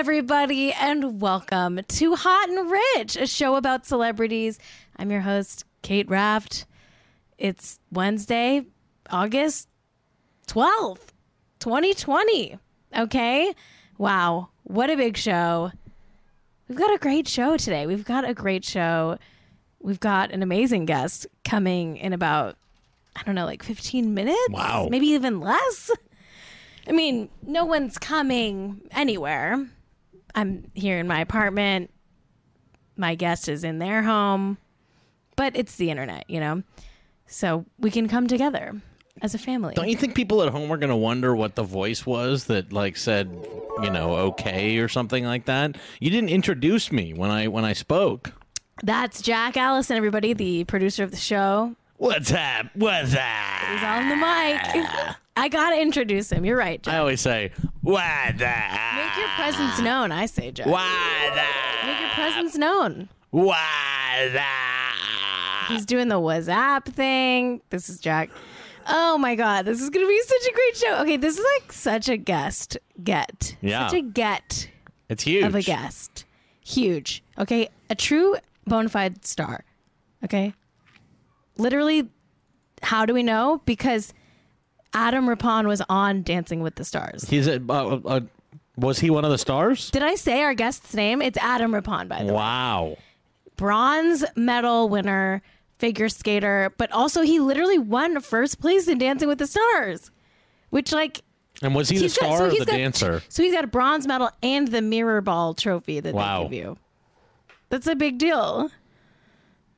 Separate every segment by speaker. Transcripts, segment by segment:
Speaker 1: Everybody, and welcome to Hot and Rich, a show about celebrities. I'm your host, Kate Raft. It's Wednesday, August 12th, 2020. Okay? Wow. What a big show. We've got a great show today. We've got a great show. We've got an amazing guest coming in about, I don't know, like 15 minutes?
Speaker 2: Wow.
Speaker 1: Maybe even less. I mean, no one's coming anywhere. I'm here in my apartment. My guest is in their home, but it's the internet, you know? So we can come together as a family.
Speaker 2: Don't you think people at home are going to wonder what the voice was that like said, you know, okay or something like that? You didn't introduce me when I when I spoke.
Speaker 1: That's Jack Allison, everybody, the producer of the show.
Speaker 2: What's up? What's up?
Speaker 1: He's on the mic. I gotta introduce him. You're right, Jack.
Speaker 2: I always say, what the?
Speaker 1: Make your presence known, I say, Jack.
Speaker 2: What
Speaker 1: Make your presence known.
Speaker 2: What the?
Speaker 1: He's doing the WhatsApp thing. This is Jack. Oh my god, this is gonna be such a great show. Okay, this is like such a guest get.
Speaker 2: Yeah.
Speaker 1: Such a get
Speaker 2: It's huge.
Speaker 1: of a guest. Huge. Okay, a true bona fide star. Okay. Literally, how do we know? Because Adam Rippon was on Dancing with the Stars.
Speaker 2: He's a, uh, uh, was he one of the stars?
Speaker 1: Did I say our guest's name? It's Adam Rippon, by the way.
Speaker 2: Wow.
Speaker 1: bronze medal winner, figure skater, but also he literally won first place in Dancing with the Stars, which like
Speaker 2: And was he the
Speaker 1: he's got-
Speaker 2: star
Speaker 1: so
Speaker 2: or the
Speaker 1: got-
Speaker 2: dancer?
Speaker 1: So he's got a bronze medal and the mirror ball trophy that
Speaker 2: Wow.
Speaker 1: they give you. That's a big deal.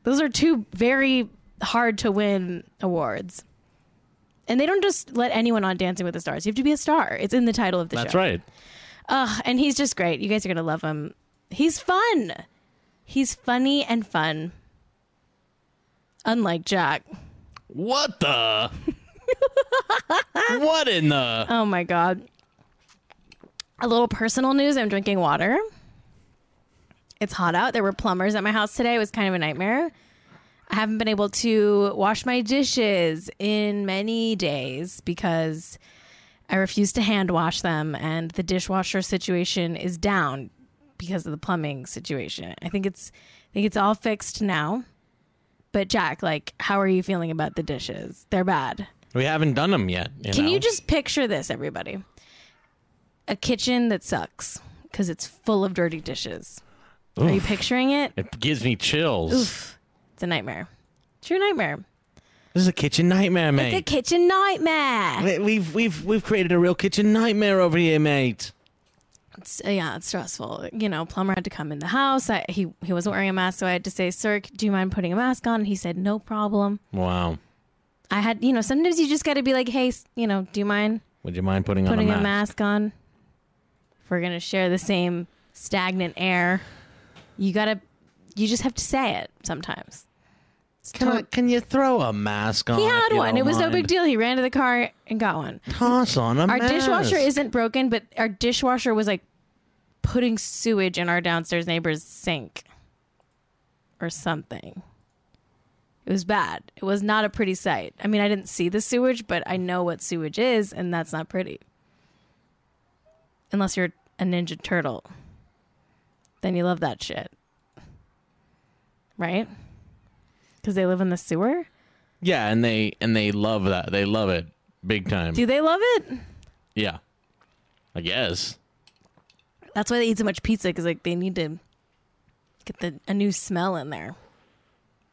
Speaker 1: Those are two very hard to win awards. And they don't just let anyone on Dancing with the Stars. You have to be a star. It's in the title of the
Speaker 2: That's
Speaker 1: show.
Speaker 2: That's right.
Speaker 1: Ugh, and he's just great. You guys are gonna love him. He's fun. He's funny and fun. Unlike Jack.
Speaker 2: What the? what in the?
Speaker 1: Oh my god. A little personal news. I'm drinking water. It's hot out. There were plumbers at my house today. It was kind of a nightmare. I haven't been able to wash my dishes in many days because I refuse to hand wash them and the dishwasher situation is down because of the plumbing situation. I think it's I think it's all fixed now. But Jack, like how are you feeling about the dishes? They're bad.
Speaker 2: We haven't done them yet. You
Speaker 1: Can
Speaker 2: know?
Speaker 1: you just picture this, everybody? A kitchen that sucks because it's full of dirty dishes. Are you picturing it?
Speaker 2: It gives me chills.
Speaker 1: Oof. It's a nightmare. True nightmare.
Speaker 2: This is a kitchen nightmare, mate.
Speaker 1: It's a kitchen nightmare.
Speaker 2: We- We've we've we've created a real kitchen nightmare over here, mate.
Speaker 1: It's, uh, yeah, it's stressful. You know, plumber had to come in the house. I, he he wasn't wearing a mask, so I had to say, "Sir, do you mind putting a mask on?" And He said, "No problem."
Speaker 2: Wow.
Speaker 1: I had, you know, sometimes you just got to be like, "Hey, you know, do you mind
Speaker 2: Would you mind putting,
Speaker 1: putting
Speaker 2: on a mask?
Speaker 1: on? If we're gonna share the same stagnant air, you gotta, you just have to say it sometimes.
Speaker 2: Can, I, can you throw a mask on?
Speaker 1: he had one. It was no big deal. He ran to the car and got one.
Speaker 2: Toss on a
Speaker 1: Our
Speaker 2: mask.
Speaker 1: dishwasher isn't broken, but our dishwasher was like putting sewage in our downstairs neighbor's sink or something. It was bad. It was not a pretty sight. I mean, I didn't see the sewage, but I know what sewage is, and that's not pretty. Unless you're a Ninja Turtle. Then you love that shit. Right? Because they live in the sewer?
Speaker 2: Yeah, and they and they love that. They love it big time.
Speaker 1: Do they love it?
Speaker 2: Yeah, I guess.
Speaker 1: That's why they eat so much pizza because like they need to get the a new smell in there.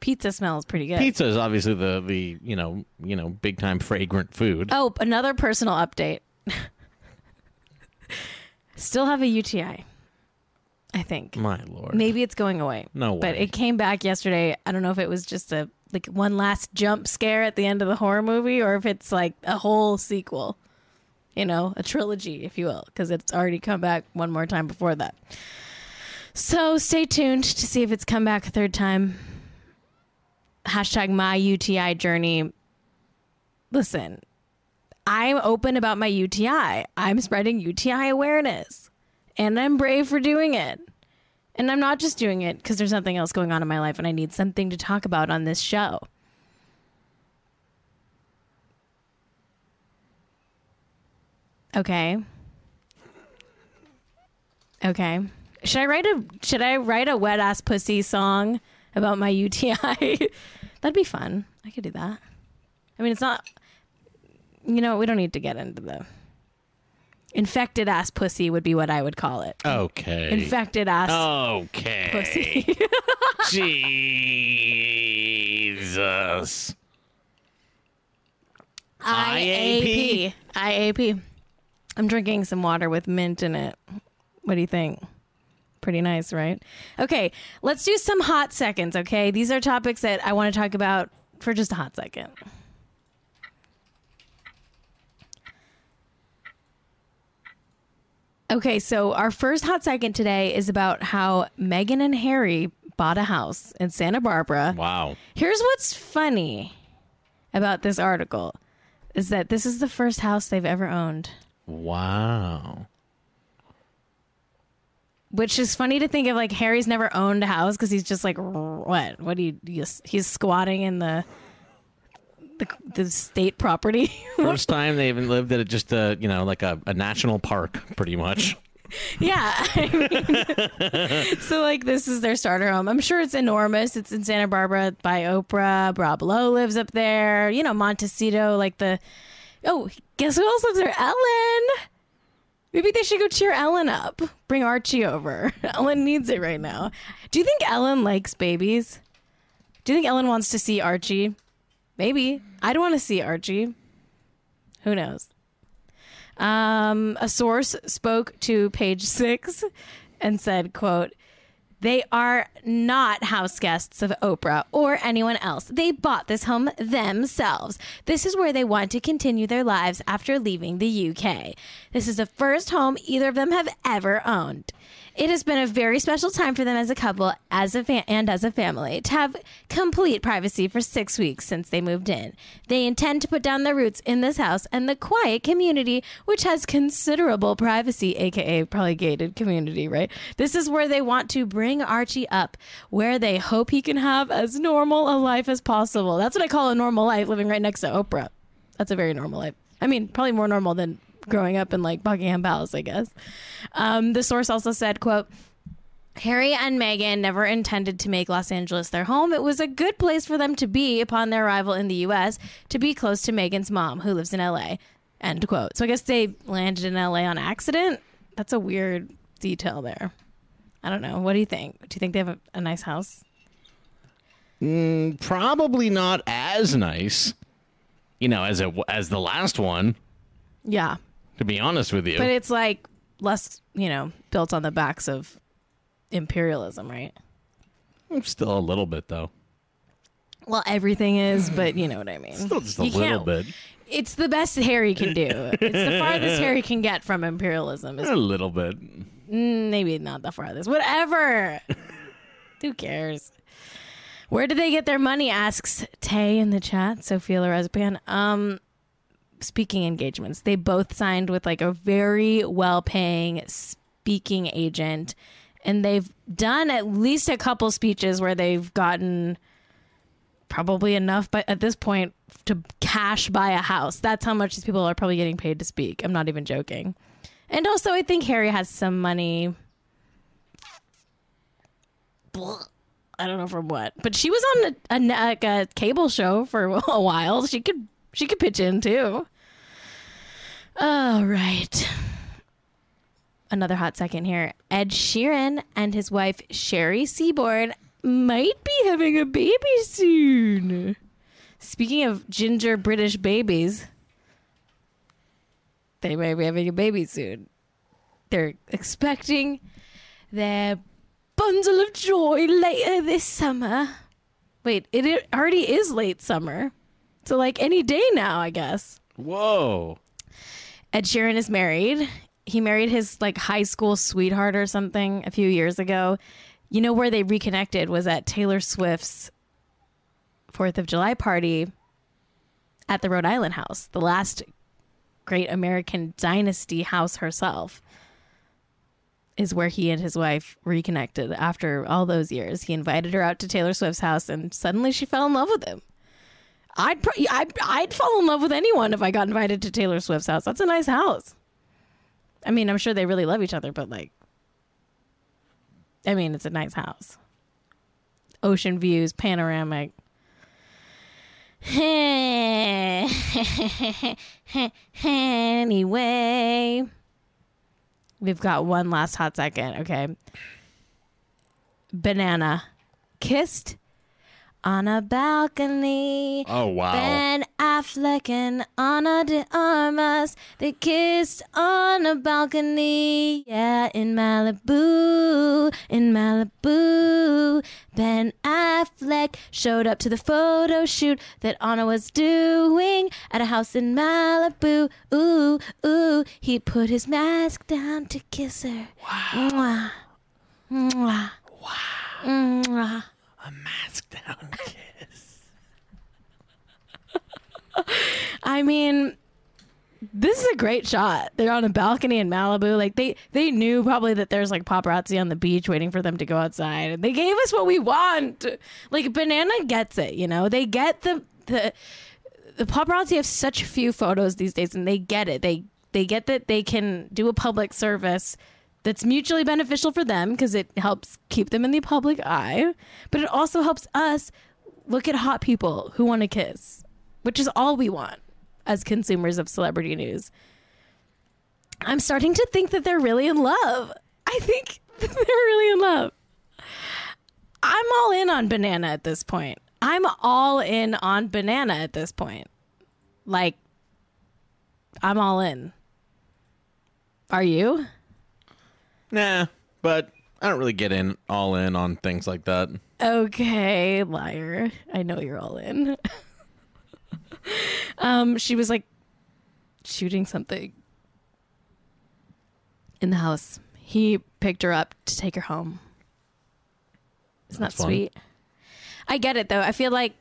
Speaker 1: Pizza smells pretty good.
Speaker 2: Pizza is obviously the the you know you know big time fragrant food.
Speaker 1: Oh, another personal update. Still have a UTI. I think
Speaker 2: My lord.
Speaker 1: maybe it's going away.
Speaker 2: No way.
Speaker 1: but it came back yesterday. I don't know if it was just a like one last jump scare at the end of the horror movie or if it's like a whole sequel. You know, a trilogy, if you will, because it's already come back one more time before that. So stay tuned to see if it's come back a third time. Hashtag my UTI journey. Listen, I'm open about my UTI. I'm spreading UTI awareness. And I'm brave for doing it. And I'm not just doing it because there's something else going on in my life and I need something to talk about on this show. Okay. Okay. Should I write a Should I write a wet ass pussy song about my UTI? That'd be fun. I could do that. I mean, it's not. You know, we don't need to get into the infected ass pussy. Would be what I would call it.
Speaker 2: Okay.
Speaker 1: Infected ass
Speaker 2: Okay.
Speaker 1: pussy.
Speaker 2: Jesus.
Speaker 1: IAP. IAP. I'm drinking some water with mint in it. What do you think? Pretty nice, right? Okay, let's do some hot seconds, okay? These are topics that I want to talk about for just a hot second. Okay, so our first hot second today is about how Meghan and Harry bought a house in Santa Barbara.
Speaker 2: Wow.
Speaker 1: Here's what's funny about this article is that this is the first house they've ever owned.
Speaker 2: Wow.
Speaker 1: Which is funny to think of like Harry's never owned a house because he's just like what? What do you he's, he's squatting in the the, the state property.
Speaker 2: First time they even lived at a, just a you know like a, a national park, pretty much.
Speaker 1: yeah. I mean, so like this is their starter home. I'm sure it's enormous. It's in Santa Barbara by Oprah. Rob Lowe lives up there. You know, Montecito, like the Oh, guess who else lives there? Ellen. Maybe they should go cheer Ellen up. Bring Archie over. Ellen needs it right now. Do you think Ellen likes babies? Do you think Ellen wants to see Archie? Maybe. I'd want to see Archie. Who knows? Um, a source spoke to page six and said, quote, they are not house guests of Oprah or anyone else. They bought this home themselves. This is where they want to continue their lives after leaving the UK. This is the first home either of them have ever owned. It has been a very special time for them as a couple, as a fa- and as a family, to have complete privacy for six weeks since they moved in. They intend to put down their roots in this house and the quiet community, which has considerable privacy, aka probably gated community, right? This is where they want to bring Archie up, where they hope he can have as normal a life as possible. That's what I call a normal life, living right next to Oprah. That's a very normal life. I mean, probably more normal than growing up in like Buckingham Palace, I guess. Um, the source also said, quote, Harry and Meghan never intended to make Los Angeles their home. It was a good place for them to be upon their arrival in the U.S. to be close to Meghan's mom, who lives in L.A. End quote. So I guess they landed in L.A. on accident. That's a weird detail there. I don't know. What do you think? Do you think they have a, a nice house?
Speaker 2: Mm, probably not as nice, you know, as it as the last one.
Speaker 1: Yeah,
Speaker 2: To be honest with you,
Speaker 1: but it's like less, you know, built on the backs of imperialism, right?
Speaker 2: still a little bit though.
Speaker 1: Well, everything is, but you know what I mean.
Speaker 2: Still just a
Speaker 1: You
Speaker 2: little bit.
Speaker 1: It's the best Harry can do. It's the farthest Harry can get from imperialism. Is
Speaker 2: A little bit.
Speaker 1: Mm, maybe not the farthest. Whatever. Who cares? Where do they get their money? Asks Tay in the chat. Sophia Lorespan. Um, speaking engagements. They both signed with like a very well-paying speaking agent, and they've done at least a couple speeches where they've gotten probably enough, but at this point to cash buy a house. That's how much these people are probably getting paid to speak. I'm not even joking. And also, I think Harry has some money. I don't know from what, but she was on a, a, a cable show for a while. She could she could pitch in too. All right. Another hot second here. Ed Sheeran and his wife Cherry Seaborn might be having a baby soon. Speaking of ginger British babies, they may be having a baby soon. They're expecting their bundle of joy later this summer. Wait, it, it already is late summer. So, like any day now, I guess.
Speaker 2: Whoa.
Speaker 1: Ed Sheeran is married. He married his like high school sweetheart or something a few years ago. You know where they reconnected was at Taylor Swift's 4th of July party at the Rhode Island house, the last great American dynasty house herself. Is where he and his wife reconnected after all those years. He invited her out to Taylor Swift's house, and suddenly she fell in love with him. I'd pro- I'd I'd fall in love with anyone if I got invited to Taylor Swift's house. That's a nice house. I mean, I'm sure they really love each other, but like, I mean, it's a nice house. Ocean views, panoramic. anyway, we've got one last hot second. Okay. Banana kissed on a balcony.
Speaker 2: Oh wow.
Speaker 1: Ben Affleck and Ana de Armas, they kissed on a balcony. Yeah, in Malibu, in Malibu. Ben Affleck showed up to the photo shoot that Ana was doing at a house in Malibu. Ooh, ooh, he put his mask down to kiss her. Wow. Mwah. Mwah. Wow. Mwah.
Speaker 2: Mask down kiss.
Speaker 1: I mean, this is a great shot. They're on a balcony in Malibu. Like they they knew probably that there's like paparazzi on the beach waiting for them to go outside. And they gave us what we want. Like Banana gets it, you know. They get the the the paparazzi have such few photos these days and they get it. They they get that they can do a public service that's mutually beneficial for them because it helps keep them in the public eye, but it also helps us look at hot people who want to kiss, which is all we want as consumers of celebrity news. I'm starting to think that they're really in love. I think they're really in love. I'm all in on banana at this point. I'm all in on banana at this point. Like, I'm all in. Are you?
Speaker 2: Nah, but I don't really get in all in on things like that.
Speaker 1: Okay, liar. I know you're all in. um, she was like shooting something in the house. He picked her up to take her home. Isn't
Speaker 2: That's
Speaker 1: that
Speaker 2: fun.
Speaker 1: sweet? I get it though. I feel like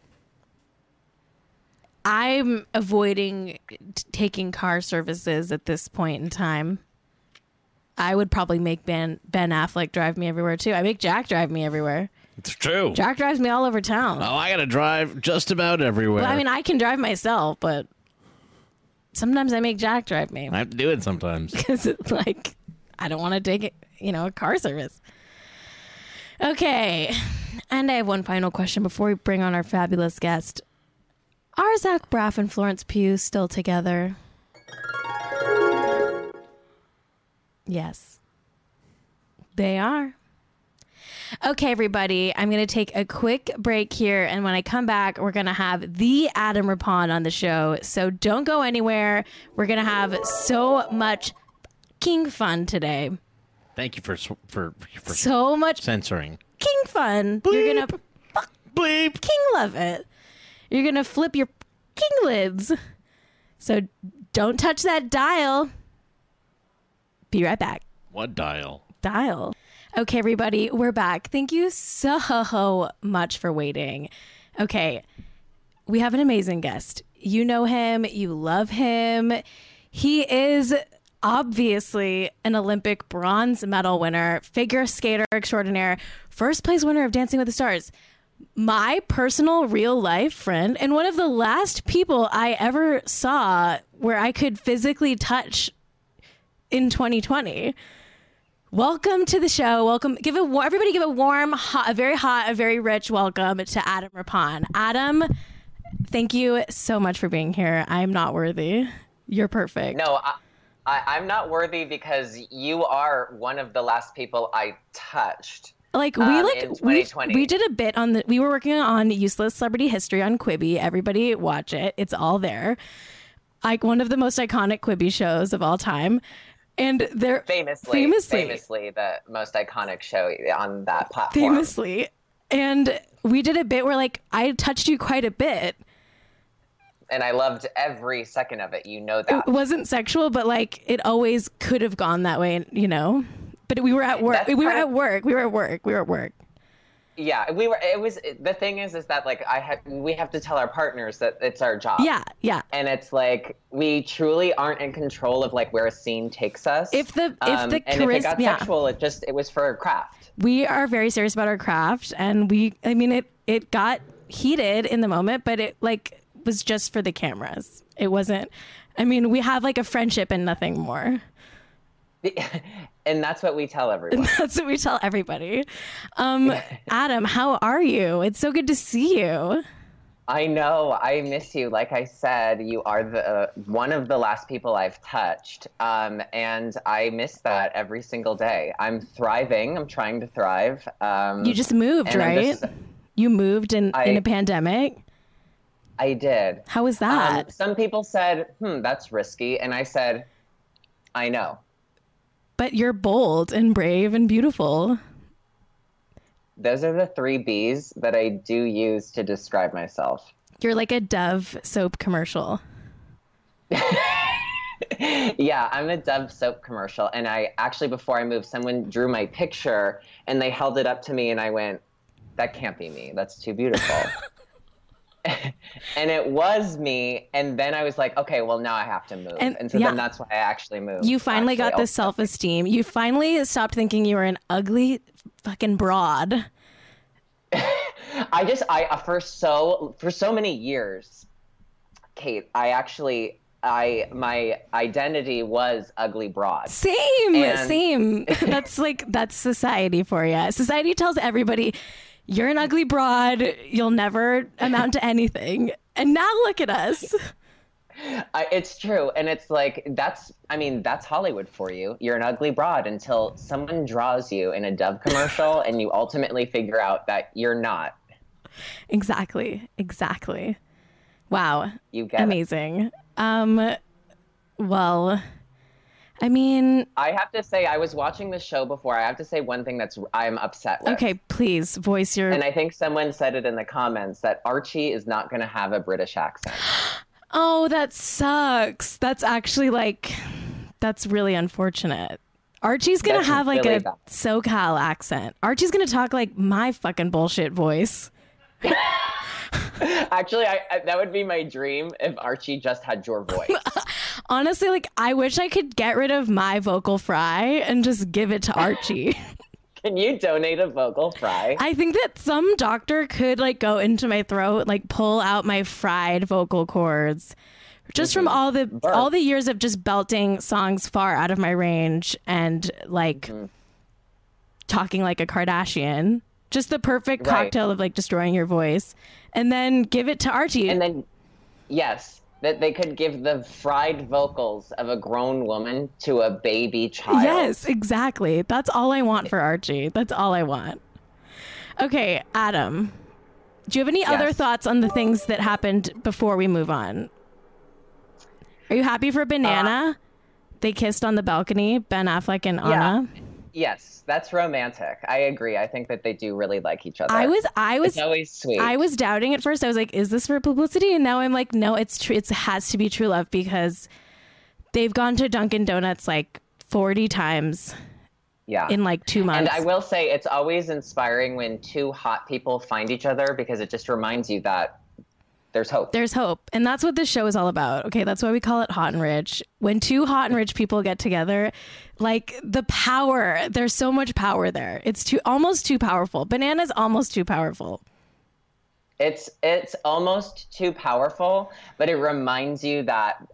Speaker 1: I'm avoiding t- taking car services at this point in time. I would probably make Ben Ben Affleck drive me everywhere too. I make Jack drive me everywhere.
Speaker 2: It's true.
Speaker 1: Jack drives me all over town.
Speaker 2: Oh, I gotta drive just about everywhere.
Speaker 1: Well, I mean, I can drive myself, but sometimes I make Jack drive me
Speaker 2: I have to do it sometimes.
Speaker 1: because it's like I don't want to take it, you know, a car service. Okay, and I have one final question before we bring on our fabulous guest. Are Zach Braff and Florence Pugh still together? Yes, they are. Okay, everybody, I'm going to take a quick break here. And when I come back, we're going to have the Adam Rippon on the show. So don't go anywhere. We're going to have so much king fun today.
Speaker 2: Thank you for for for
Speaker 1: So much
Speaker 2: censoring.
Speaker 1: king fun. You're going to
Speaker 2: Bleep.
Speaker 1: king love it. You're going to flip your king lids. So don't touch that dial. Be right back.
Speaker 2: What dial?
Speaker 1: dial. Okay, everybody, we're back. Thank you so much for waiting. Okay, we have an amazing guest. You know him, you love him. He is obviously an Olympic bronze medal winner, figure skater extraordinaire, first place winner of Dancing with the Stars. My personal real life friend, and one of the last people I ever saw where I could physically touch in 2020. Welcome to the show. Welcome. Give a everybody give a warm, hot, a very hot, a very rich welcome to Adam Rippon. Adam, thank you so much for being here. I am not worthy. You're perfect.
Speaker 3: No, I, I, I'm not worthy because you are one of the last people I touched.
Speaker 1: like we
Speaker 3: um,
Speaker 1: like we we did a bit on the we were working on useless celebrity history on Quibi. Everybody watch it. It's all there. Like one of the most iconic Quibi shows of all time. And they're
Speaker 3: Famously,
Speaker 1: Famously.
Speaker 3: famously, the most iconic show on that platform.
Speaker 1: famously. And we did a bit where like I touched you quite a bit.
Speaker 3: And I loved every second of it. You know that.
Speaker 1: it wasn't sexual, but like it always could have gone that way, you know. But we were at work.
Speaker 3: That's
Speaker 1: We were at work. We were at work. We were at work.
Speaker 3: Yeah, we were. It was the thing is, is that like I had, we have to tell our partners that it's our job.
Speaker 1: Yeah, yeah.
Speaker 3: And it's like we truly aren't in control of like where a scene takes us.
Speaker 1: If the- if
Speaker 3: Um,
Speaker 1: the
Speaker 3: and if it got
Speaker 1: yeah.
Speaker 3: sexual, it just it was for craft.
Speaker 1: We are very serious about our craft, and we. I mean, it it got heated in the moment, but it like was just for the cameras. It wasn't. I mean, we have like a friendship and nothing more.
Speaker 3: and that's what we tell everyone.
Speaker 1: That's what we tell everybody. Um, Adam, how are you? It's so good to see you.
Speaker 3: I know. I miss you. Like I said, you are the uh, one of the last people I've touched, um, and I miss that every single day. I'm thriving. I'm trying to thrive. Um,
Speaker 1: You just moved, right?
Speaker 3: just-
Speaker 1: you moved in, in a pandemic.
Speaker 3: I did.
Speaker 1: How was
Speaker 3: Um,
Speaker 1: that?
Speaker 3: some people said, "Hmm, that's risky," and I said, "I know."
Speaker 1: But you're bold and brave and beautiful.
Speaker 3: Those are the three B's that I do use to describe myself.
Speaker 1: You're like a Dove soap commercial.
Speaker 3: yeah, I'm a Dove soap commercial. And I actually, before I moved, someone drew my picture and they held it up to me, and I went, that can't be me. That's too beautiful. and it was me. And then I was like, okay, well, now I have to move.
Speaker 1: And-
Speaker 3: And, so
Speaker 1: yeah.
Speaker 3: then that's why I actually moved.
Speaker 1: You finally got the self esteem. You finally stopped thinking you were an ugly fucking broad.
Speaker 3: I just I uh, for so for so many years, Kate, I actually I my identity was ugly broad.
Speaker 1: Same,
Speaker 3: And-
Speaker 1: same. That's like that's society for you. Society tells everybody you're an ugly broad. You'll never amount to anything. And now look at us.
Speaker 3: I, it's true, and it's like that's I mean that's Hollywood for you. You're an ugly broad until someone draws you in a Dove commercial, and you ultimately figure out that you're not.
Speaker 1: Exactly. Exactly. Wow.
Speaker 3: You get it.
Speaker 1: Amazing. Um well, I mean,
Speaker 3: I have to say, I was watching the show before. I have to say one thing that's I'm upset with.
Speaker 1: okay, please voice your
Speaker 3: And I think someone said it in the comments that Archie is not going to have a British accent.
Speaker 1: Oh, that sucks. That's actually like that's really unfortunate. Archie's gonna
Speaker 3: That's
Speaker 1: have like
Speaker 3: really
Speaker 1: a
Speaker 3: bad.
Speaker 1: SoCal accent. Archie's gonna talk like my fucking bullshit voice.
Speaker 3: Actually, I, I, that would be my dream if Archie just had your voice.
Speaker 1: Honestly, like I wish I could get rid of my vocal fry and just give it to Archie.
Speaker 3: Can you donate a vocal fry?
Speaker 1: I think that some doctor could like go into my throat, like pull out my fried vocal cords. Just from mm-hmm. all the all the years of just belting songs far out of my range and like mm-hmm. talking like a Kardashian. Just the perfect
Speaker 3: Right.
Speaker 1: cocktail of like destroying your voice. And then give it to Archie.
Speaker 3: and then, yes, that they could give the fried vocals of a grown woman to a baby child.
Speaker 1: Yes, exactly. That's all I want for Archie. That's all I want. Okay, Adam. Do you have any other thoughts on the things that happened before we move on? Are you happy for uh, Banana? they kissed on the balcony, Ben Affleck and Ana.
Speaker 3: Yes, that's romantic. I agree. I think that they do really like each other.
Speaker 1: I was I was
Speaker 3: It's always sweet.
Speaker 1: I was doubting at first. I was like, is this for publicity? And now I'm like, no, it's true. It has to be true love because they've gone to Dunkin' Donuts like 40 times
Speaker 3: yeah.
Speaker 1: in like two months.
Speaker 3: and I will say it's always inspiring when two hot people find each other because it just reminds you that there's hope.
Speaker 1: There's hope. And that's what this show is all about. Okay. That's why we call it Hot and Rich. When two hot and rich people get together, like the power, there's so much power there. It's too almost too powerful. Banana's almost too powerful.
Speaker 3: It's it's almost too powerful, but it reminds you that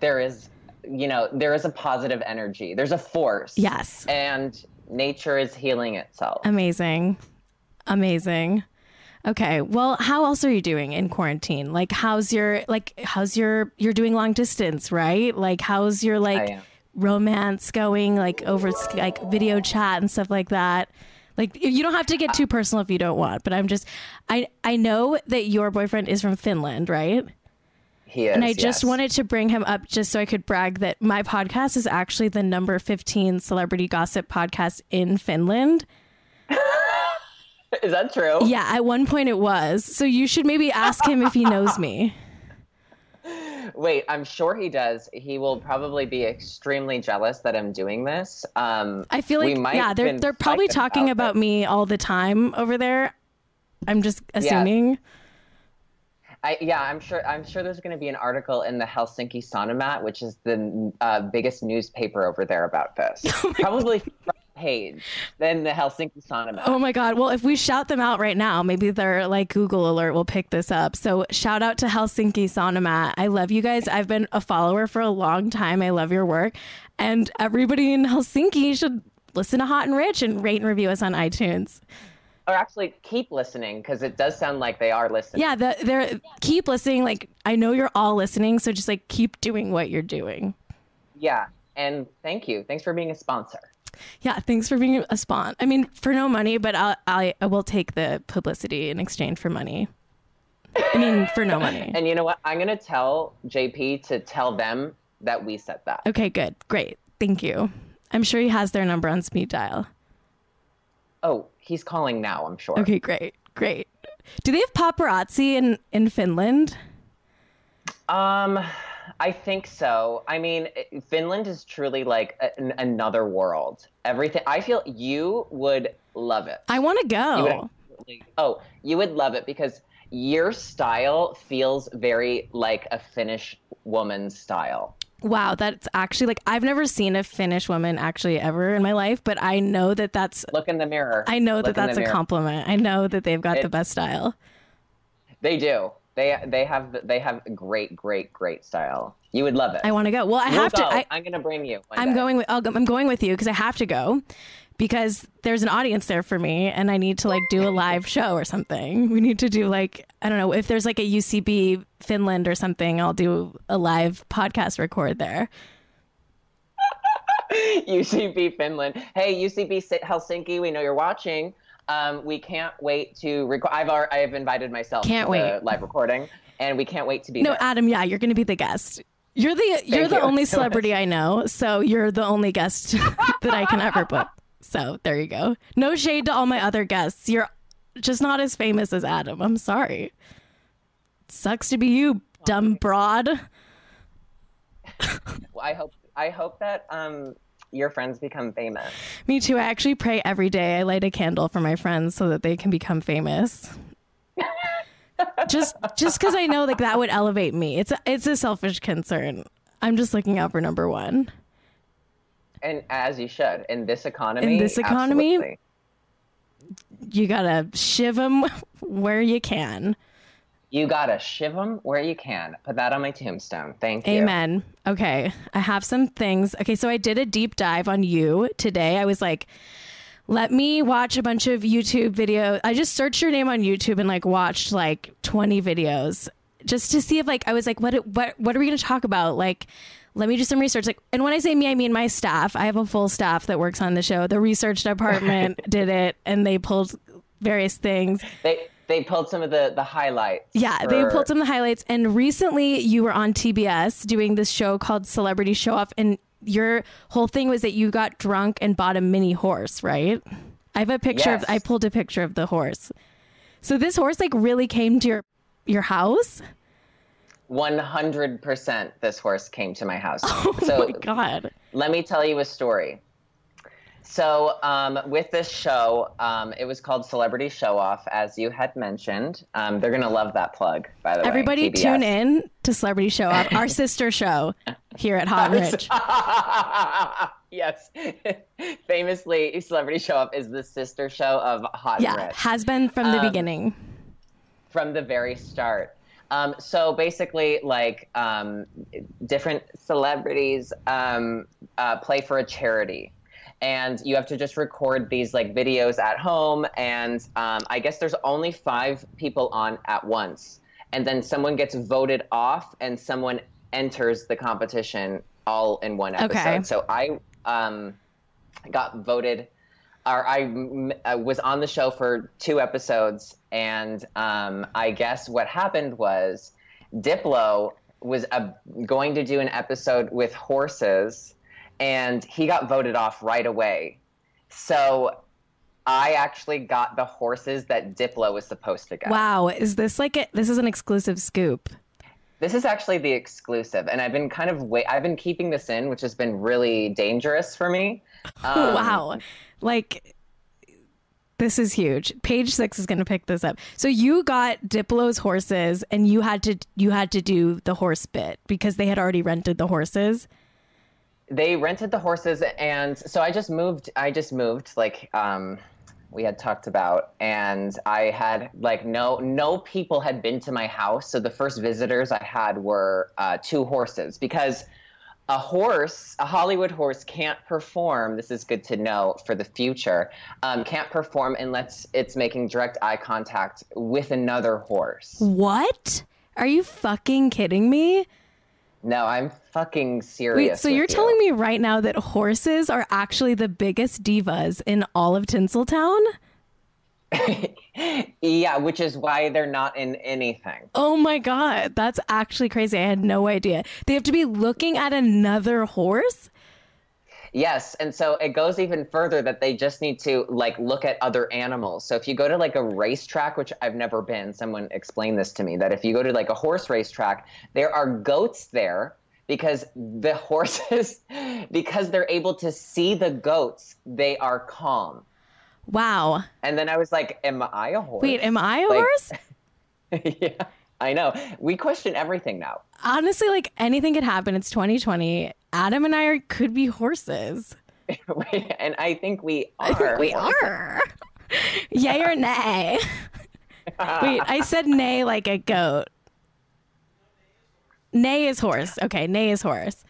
Speaker 3: there is, you know, there is a positive energy. There's a force.
Speaker 1: Yes.
Speaker 3: And nature is healing itself.
Speaker 1: Amazing. Amazing. Okay. Well, how else are you doing in quarantine? Like how's your like how's your you're doing long distance, right? Like how's your like romance going like over like video chat and stuff like that? Like you don't have to get too personal if you don't want, but I'm just I I know that your boyfriend is from Finland, right?
Speaker 3: He is.
Speaker 1: And I just
Speaker 3: yes.
Speaker 1: wanted to bring him up just so I could brag that my podcast is actually the number 15 celebrity gossip podcast in Finland.
Speaker 3: Is that true?
Speaker 1: Yeah, at one point it was. So you should maybe ask him if he knows me.
Speaker 3: Wait, I'm sure he does. He will probably be extremely jealous that I'm doing this. Um,
Speaker 1: I feel
Speaker 3: we
Speaker 1: like
Speaker 3: might
Speaker 1: yeah, they're they're probably talking about
Speaker 3: it.
Speaker 1: me all the time over there. I'm just assuming.
Speaker 3: I, yeah, I'm sure. I'm sure there's going to be an article in the Helsinki Sanomat, which is the uh, biggest newspaper over there about this. Probably front page than the Helsinki Sanomat.
Speaker 1: Oh my god. Well, if we shout them out right now, maybe their like Google alert will pick this up. So shout out to Helsinki Sanomat. I love you guys. I've been a follower for a long time. I love your work. And everybody in Helsinki should listen to Hot and Rich and rate and review us on iTunes.
Speaker 3: Or actually, keep listening because it does sound like they are listening.
Speaker 1: Yeah, the, they're keep listening. Like I know you're all listening, so just like keep doing what you're doing.
Speaker 3: Yeah. And thank you. Thanks for being a sponsor.
Speaker 1: Yeah, thanks for being a spawn. I mean, for no money, but I'll, I I will take the publicity in exchange for money. I mean, for no money.
Speaker 3: And you know what? I'm gonna tell JP to tell them that we said that.
Speaker 1: Okay, good, great, thank you. I'm sure he has their number on speed dial.
Speaker 3: Oh, he's calling now. I'm sure.
Speaker 1: Okay, great, great. Do they have paparazzi in in Finland?
Speaker 3: Um, I think so. I mean, eh, Finland is truly like a, an, another world. Everything. I feel you would love it.
Speaker 1: I want to go.
Speaker 3: absolutely- oh, you would love it because your style feels very like a Finnish woman's style.
Speaker 1: Wow, that's actually like I've never seen a Finnish woman actually ever in my life, but I know that that's
Speaker 3: Look in the mirror.
Speaker 1: I know
Speaker 3: Look
Speaker 1: that that's a
Speaker 3: mirror.
Speaker 1: compliment. I know that they've got the best style.
Speaker 3: They do. They they have they have great great great style. You would love it.
Speaker 1: I want to go. Well, I
Speaker 3: You'll
Speaker 1: have to.
Speaker 3: go.
Speaker 1: I,
Speaker 3: I'm gonna bring you.
Speaker 1: I'm
Speaker 3: day.
Speaker 1: going with. I'll go, I'm going with you because I have to go because there's an audience there for me, and I need to like do a live show or something. We need to do like I don't know if there's like a UCB Finland or something. I'll do a live podcast record there.
Speaker 3: UCB Finland. Hey, UCB Helsinki. We know you're watching. Um, we can't wait to record. I've already, I've invited myself
Speaker 1: Can't
Speaker 3: to the
Speaker 1: wait.
Speaker 3: live recording, and we can't wait to be
Speaker 1: No,
Speaker 3: there.
Speaker 1: Adam. Yeah, you're going to be the guest. You're the you're
Speaker 3: Thank
Speaker 1: the
Speaker 3: you.
Speaker 1: only celebrity I know, so you're the only guest that I can ever book. So there you go. No shade to all my other guests. You're just not as famous as Adam. I'm sorry. Sucks to be you, dumb broad.
Speaker 3: Well, I hope I hope that um, your friends become famous.
Speaker 1: Me too. I actually pray every day. I light a candle for my friends so that they can become famous. just just because I know like that would elevate me. It's a, it's a selfish concern. I'm just looking out for number one.
Speaker 3: And as you should in this economy.
Speaker 1: In this economy?
Speaker 3: absolutely.
Speaker 1: You gotta shiv them where you can.
Speaker 3: You gotta shiv them where you can. Put that on my tombstone. Thank you.
Speaker 1: Amen. Okay, I have some things. Okay, so I did a deep dive on you today. I was like, let me watch a bunch of YouTube videos. I just searched your name on YouTube and like watched like 20 videos just to see if like I was like, what what what are we gonna talk about? Like, let me do some research. Like, and when I say me, I mean my staff. I have a full staff that works on the show. The research department did it, and they pulled various things.
Speaker 3: They they pulled some of the the highlights.
Speaker 1: Yeah, they pulled some of the highlights. And recently, you were on TBS doing this show called Celebrity Show Off, and your whole thing was that you got drunk and bought a mini horse, right? I have a picture of. I pulled a picture of the horse. So this horse like really came to your your house.
Speaker 3: 100% this horse came to my house.
Speaker 1: Oh
Speaker 3: so
Speaker 1: my god!
Speaker 3: let me tell you a story. So, um, with this show, um, it was called Celebrity Show Off, as you had mentioned. Um, they're going to love that plug, by the way.
Speaker 1: Everybody tune in to Celebrity Show Off, our sister show here at Hot Rich.
Speaker 3: yes. Famously, Celebrity Show Off is the sister show of Hot
Speaker 1: Yeah,
Speaker 3: Rich.
Speaker 1: has been from the
Speaker 3: Um,
Speaker 1: beginning.
Speaker 3: from the very start. Um, so basically, like um, different celebrities um, uh, play for a charity, and you have to just record these like videos at home. And um, I guess there's only five people on at once, and then someone gets voted off, and someone enters the competition all in one episode.
Speaker 1: Okay.
Speaker 3: So I um, got voted or I uh, was on the show for two episodes, and um, I guess what happened was Diplo was uh, going to do an episode with horses, and he got voted off right away. So I actually got the horses that Diplo was supposed to get.
Speaker 1: Wow, is this like a, this is an exclusive scoop?
Speaker 3: This is actually the exclusive, and I've been kind of wait. I've been keeping this in, which has been really dangerous for me. Um,
Speaker 1: wow. Like this is huge. Page 6 is going to pick this up. So you got Diplo's horses and you had to you had to do the horse bit because they had already rented the horses.
Speaker 3: They rented the horses and so i just moved i just moved like um we had talked about and i had like no no people had been to my house so the first visitors i had were uh, two horses because a horse, a Hollywood horse, can't perform. This is good to know for the future. Um, can't perform unless it's making direct eye contact with another horse.
Speaker 1: What? Are you fucking kidding me?
Speaker 3: No, I'm fucking serious.
Speaker 1: Wait, so you're
Speaker 3: you.
Speaker 1: telling me right now that horses are actually the biggest divas in all of Tinseltown?
Speaker 3: Yeah, which is why they're not in anything.
Speaker 1: Oh my god, that's actually crazy. I had no idea. They have to be looking at another horse?
Speaker 3: Yes, and so it goes even further that they just need to like look at other animals. So if you go to like a racetrack, which I've never been, someone explained this to me that if you go to like a horse racetrack, there are goats there because the horses because they're able to see the goats, they are calm.
Speaker 1: Wow.
Speaker 3: And then I was like, am I a horse?
Speaker 1: Wait, am I a
Speaker 3: Like-
Speaker 1: horse?
Speaker 3: yeah. I know. We question everything now.
Speaker 1: Honestly, like anything could happen. It's 2020. Adam and I are, could be horses.
Speaker 3: and I think we are.
Speaker 1: I think we are. Yay or nay? Wait, I said nay like a goat. Nay is horse. Okay, nay is horse.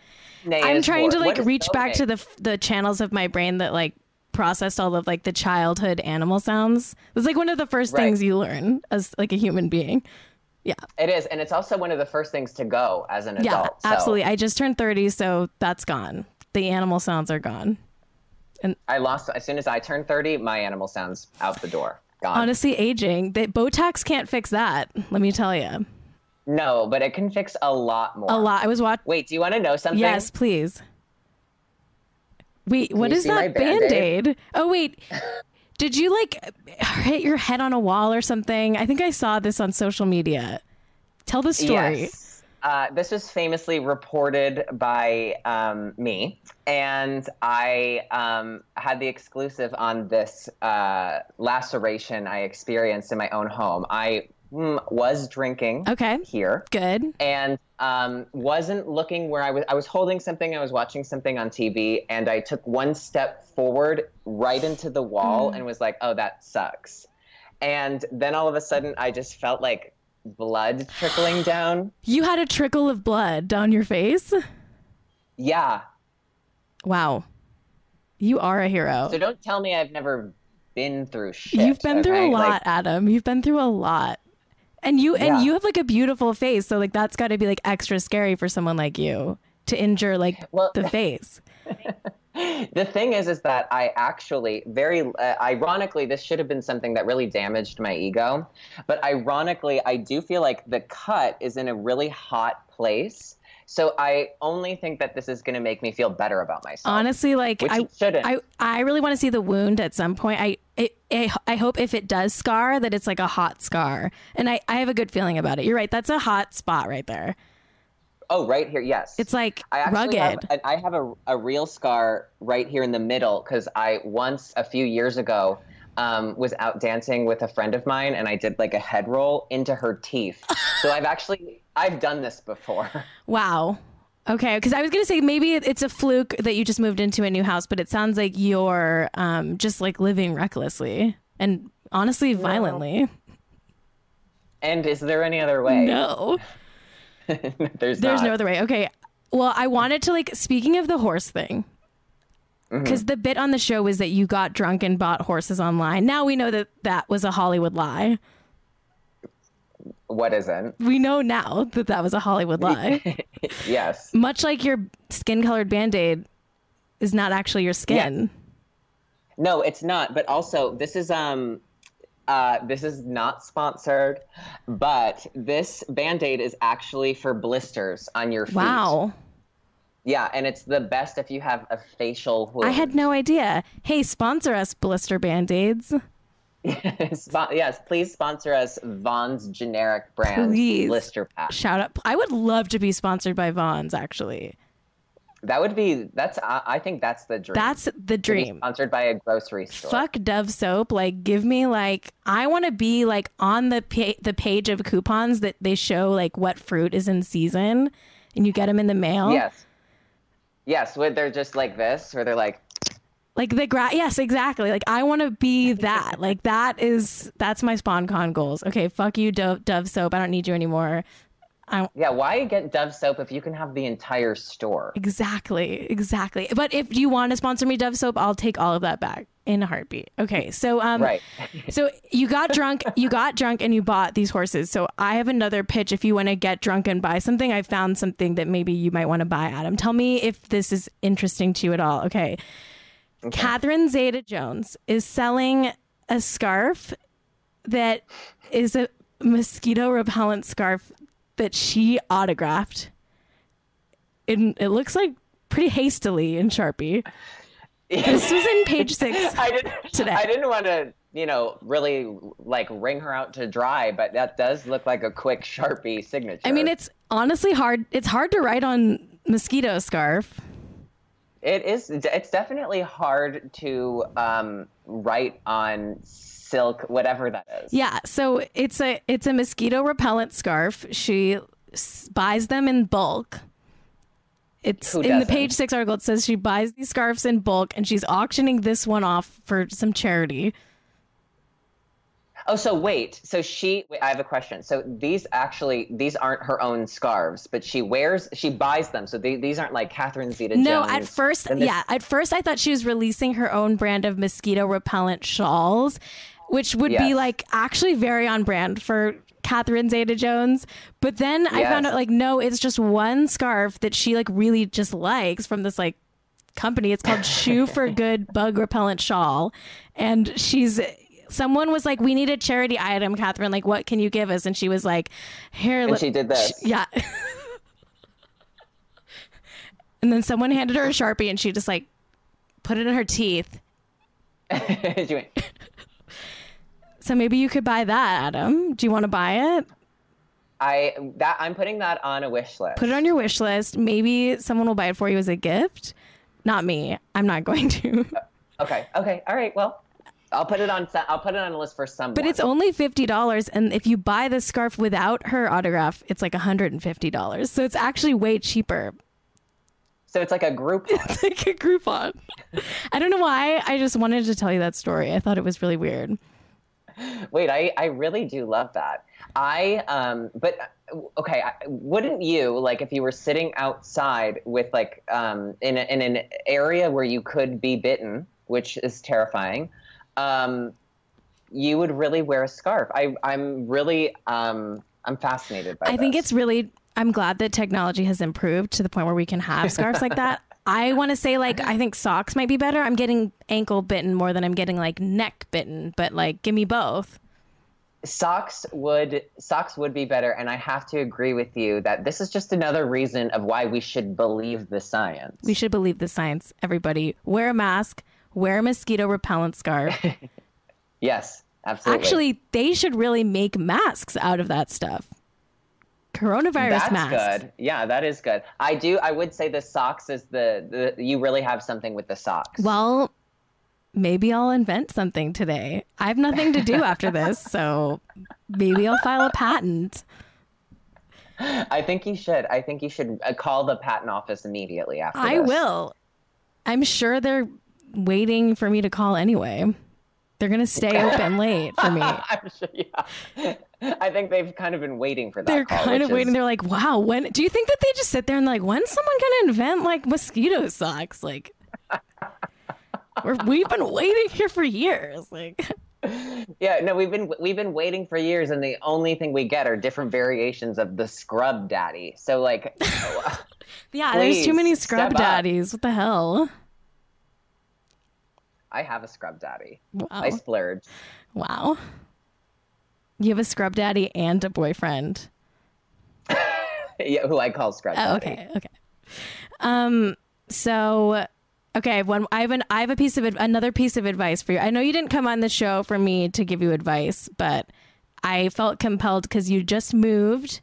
Speaker 3: Nay
Speaker 1: I'm
Speaker 3: is
Speaker 1: trying to like reach back
Speaker 3: okay?
Speaker 1: to the the channels of my brain that like processed all of like the childhood animal sounds. It's like one of the first
Speaker 3: Right.
Speaker 1: things you learn as like a human being. Yeah.
Speaker 3: It is, and it's also one of the first things to go as an
Speaker 1: Yeah,
Speaker 3: adult. so
Speaker 1: absolutely. I just turned 30, so that's gone. The animal sounds are gone.
Speaker 3: And I lost as soon as I turned 30, my animal sounds out the door. Gone.
Speaker 1: Honestly, aging, the Botox can't fix that. Let me tell you.
Speaker 3: no, but it can fix a lot more.
Speaker 1: A lot. I was watching.
Speaker 3: Wait, do you want to know something?
Speaker 1: Yes, please. Wait, what
Speaker 3: you
Speaker 1: is that band aid? Oh, wait. Did you like hit your head on a wall or something? I think I saw this on social media. Tell the story.
Speaker 3: Yes. Uh, this was famously reported by um, me, and I um, had the exclusive on this uh, laceration I experienced in my own home. I was drinking
Speaker 1: Okay.
Speaker 3: here.
Speaker 1: Good.
Speaker 3: and um, wasn't looking where I was. I was holding something. I was watching something on TV, and I took one step forward, right into the wall, and was like, "Oh, that sucks." And then all of a sudden, I just felt like blood trickling down.
Speaker 1: You had a trickle of blood down your face.
Speaker 3: Yeah.
Speaker 1: Wow. You are a hero.
Speaker 3: So don't tell me I've never been through shit.
Speaker 1: You've been through a lot,
Speaker 3: Like,
Speaker 1: Adam. You've been through a lot. And you and
Speaker 3: Yeah.
Speaker 1: you have like a beautiful face, so like that's got to be like extra scary for someone like you to injure like
Speaker 3: Well-
Speaker 1: the face.
Speaker 3: the thing is is that i actually very uh, ironically this should have been something that really damaged my ego but ironically i do feel like the cut is in a really hot place so i only think that this is going to make me feel better about myself
Speaker 1: Honestly, like I
Speaker 3: shouldn't
Speaker 1: I I really want to see the wound at some point. I it, I I hope if it does scar that it's like a hot scar. And I I have a good feeling about it. You're right. That's a hot spot right there.
Speaker 3: oh right here yes
Speaker 1: It's like
Speaker 3: I
Speaker 1: rugged.
Speaker 3: have, I have a, a real scar right here in the middle because I once a few years ago um, was out dancing with a friend of mine and I did like a head roll into her teeth. so I've actually I've done this before.
Speaker 1: Wow. Okay, because I was gonna say maybe it's a fluke that you just moved into a new house, but it sounds like you're um, just like living recklessly and honestly violently.
Speaker 3: And is there any other way?
Speaker 1: No,
Speaker 3: There's,
Speaker 1: there's
Speaker 3: not.
Speaker 1: no other way. Okay, well, I wanted to like speaking of the horse thing.
Speaker 3: Mm-hmm.
Speaker 1: Because the bit on the show was that you got drunk and bought horses online. Now we know that that was a Hollywood lie.
Speaker 3: What isn't?
Speaker 1: We know now that that was a Hollywood lie.
Speaker 3: Yes.
Speaker 1: Much like your skin colored band aid is not actually your skin.
Speaker 3: No, it's not. But also, this is um, uh, this is not sponsored, but this band aid is actually for blisters on your feet.
Speaker 1: Wow.
Speaker 3: Yeah, and it's the best if you have a facial wound.
Speaker 1: I had no idea. Hey, sponsor us, blister band aids.
Speaker 3: Yes, please sponsor us, Vons generic brand
Speaker 1: Please.
Speaker 3: blister pack.
Speaker 1: Shout out. I would love to be sponsored by Vons, actually.
Speaker 3: That would be. That's. I, I think that's the dream.
Speaker 1: That's the dream.
Speaker 3: Sponsored by a grocery store.
Speaker 1: Fuck Dove soap. Like, give me like I want to be like on the pa- the page of coupons that they show like what fruit is in season, and you get them in the mail.
Speaker 3: Yes. Yes, where they're just like this, where they're like,
Speaker 1: Like the gra. Yes, exactly. Like I want to be that. like that is that's my sponcon goals. Okay, fuck you, Dove, Dove soap. I don't need you anymore. I,
Speaker 3: Yeah, why get Dove soap if you can have the entire store?
Speaker 1: exactly, exactly. But if you want to sponsor me Dove soap, I'll take all of that back in a heartbeat. Okay, so um,
Speaker 3: Right.
Speaker 1: so you got drunk, you got drunk, and you bought these horses. So I have another pitch. If you want to get drunk and buy something, I found something that maybe you might want to buy. Adam, tell me if this is interesting to you at all. Okay. Catherine Zeta Jones is selling a scarf that is a mosquito repellent scarf that she autographed. It, it looks like pretty hastily in Sharpie. This was in page six.
Speaker 3: I didn't.
Speaker 1: Today.
Speaker 3: I didn't want to, you know, really like wring her out to dry, but that does look like a quick Sharpie signature.
Speaker 1: I mean, it's honestly hard. It's hard to write on mosquito scarf.
Speaker 3: It is. It's definitely hard to um, write on silk, whatever that is.
Speaker 1: Yeah, so it's a it's a mosquito repellent scarf. She buys them in bulk. It's in the page six article. It says she buys these scarves in bulk, and she's auctioning this one off for some charity.
Speaker 3: Oh, so wait. So she. Wait, I have a question. So these actually, these aren't her own scarves, but she wears. She buys them. So they, these aren't like Catherine Zeta
Speaker 1: No,
Speaker 3: Jones.
Speaker 1: at first, yeah, at first I thought she was releasing her own brand of mosquito repellent shawls, which would be like actually very on brand for Catherine Zeta Jones. But then I found out like no, it's just one scarf that she like really just likes from this like company. It's called Shoe for Good Bug Repellent Shawl, and she's. Someone was like, "We need a charity item, Catherine. Like, what can you give us?" And she was like, "Here."
Speaker 3: And she did this.
Speaker 1: yeah. and then someone handed her a sharpie, and she just like put it in her teeth. So maybe you could buy that, Adam. Do you want to buy it?
Speaker 3: I that I'm putting that on a wish list.
Speaker 1: Put it on your wish list. Maybe someone will buy it for you as a gift. Not me. I'm not going to.
Speaker 3: Okay. Okay. All right. Well, I'll put it on. I'll put it on a list for someone.
Speaker 1: But it's only fifty dollars, and if you buy the scarf without her autograph, it's like hundred and fifty dollars. So it's actually way cheaper.
Speaker 3: so it's like a group.
Speaker 1: It's like a Groupon. I don't know why. I just wanted to tell you that story. I thought it was really weird.
Speaker 3: Wait, I, I really do love that. I um, but uh, okay, wouldn't you like if you were sitting outside with like um in a, in an area where you could be bitten, which is terrifying, um, you would really wear a scarf. I I'm really um I'm fascinated by. It.
Speaker 1: I think it's really. I'm glad that technology has improved to the point where we can have scarves like that. I want to say like I think socks might be better. I'm getting ankle bitten more than I'm getting like neck bitten, but like give me both.
Speaker 3: socks would socks would be better and i have to agree with you that this is just another reason of why we should believe the science
Speaker 1: We should believe the science. Everybody, wear a mask, wear a mosquito repellent scarf.
Speaker 3: yes absolutely
Speaker 1: Actually, they should really make masks out of that stuff. Coronavirus masks.
Speaker 3: that's
Speaker 1: masks.
Speaker 3: good yeah that is good i do i would say the socks is the, the you really have something with the socks
Speaker 1: Well, maybe I'll invent something today. I have nothing to do after this, so maybe I'll file a patent.
Speaker 3: i think you should i think you should uh, call the patent office immediately after
Speaker 1: I
Speaker 3: this.
Speaker 1: will. I'm sure they're waiting for me to call anyway. They're going to stay open late for me.
Speaker 3: i'm sure yeah i think they've kind of been waiting for that
Speaker 1: They're
Speaker 3: call,
Speaker 1: kind of waiting.
Speaker 3: is-
Speaker 1: They're like, wow, when do you think that they just sit there and like, when's someone to invent like mosquito socks? Like, we're, we've been waiting here for years. Like,
Speaker 3: Yeah, no, we've been we've been waiting for years, and the only thing we get are different variations of the scrub daddy. So like,
Speaker 1: yeah, there's too many scrub
Speaker 3: up.
Speaker 1: daddies. What the hell?
Speaker 3: I have a scrub daddy.
Speaker 1: Wow.
Speaker 3: I splurge.
Speaker 1: Wow. You have a scrub daddy and a boyfriend.
Speaker 3: Yeah, who I call scrub
Speaker 1: Oh,
Speaker 3: daddy.
Speaker 1: okay, okay. Um, so okay, one I have an I have a piece of another piece of advice for you. I know you didn't come on the show for me to give you advice, but I felt compelled because you just moved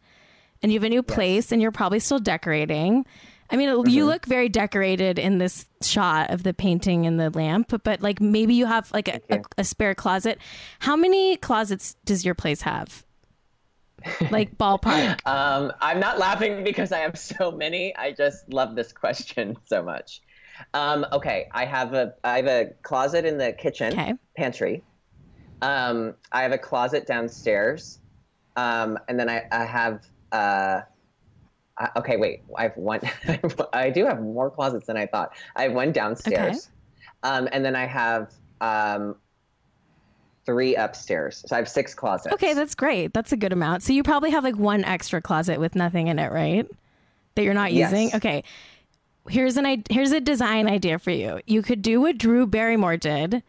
Speaker 1: and you have a new place and you're probably still decorating. I mean,
Speaker 3: Mm-hmm.
Speaker 1: you look very decorated in this shot of the painting and the lamp, but like maybe you have like a, a, a spare closet. How many closets does your place have? Like ballpark.
Speaker 3: Um, I'm not laughing because I have so many. I just love this question so much. Um, okay, I have a I have a closet in the kitchen
Speaker 1: Okay.
Speaker 3: pantry. Um, I have a closet downstairs, um, and then I, I have uh, Uh, okay, wait. I have one. I do have more closets than I thought. I have one downstairs, um, and then I have um, three upstairs. So I have six closets.
Speaker 1: Okay, that's great. That's a good amount. So you probably have like one extra closet with nothing in it, right? That you're not
Speaker 3: Yes.
Speaker 1: using. Okay. Here's an here's a design idea for you. You could do what Drew Barrymore did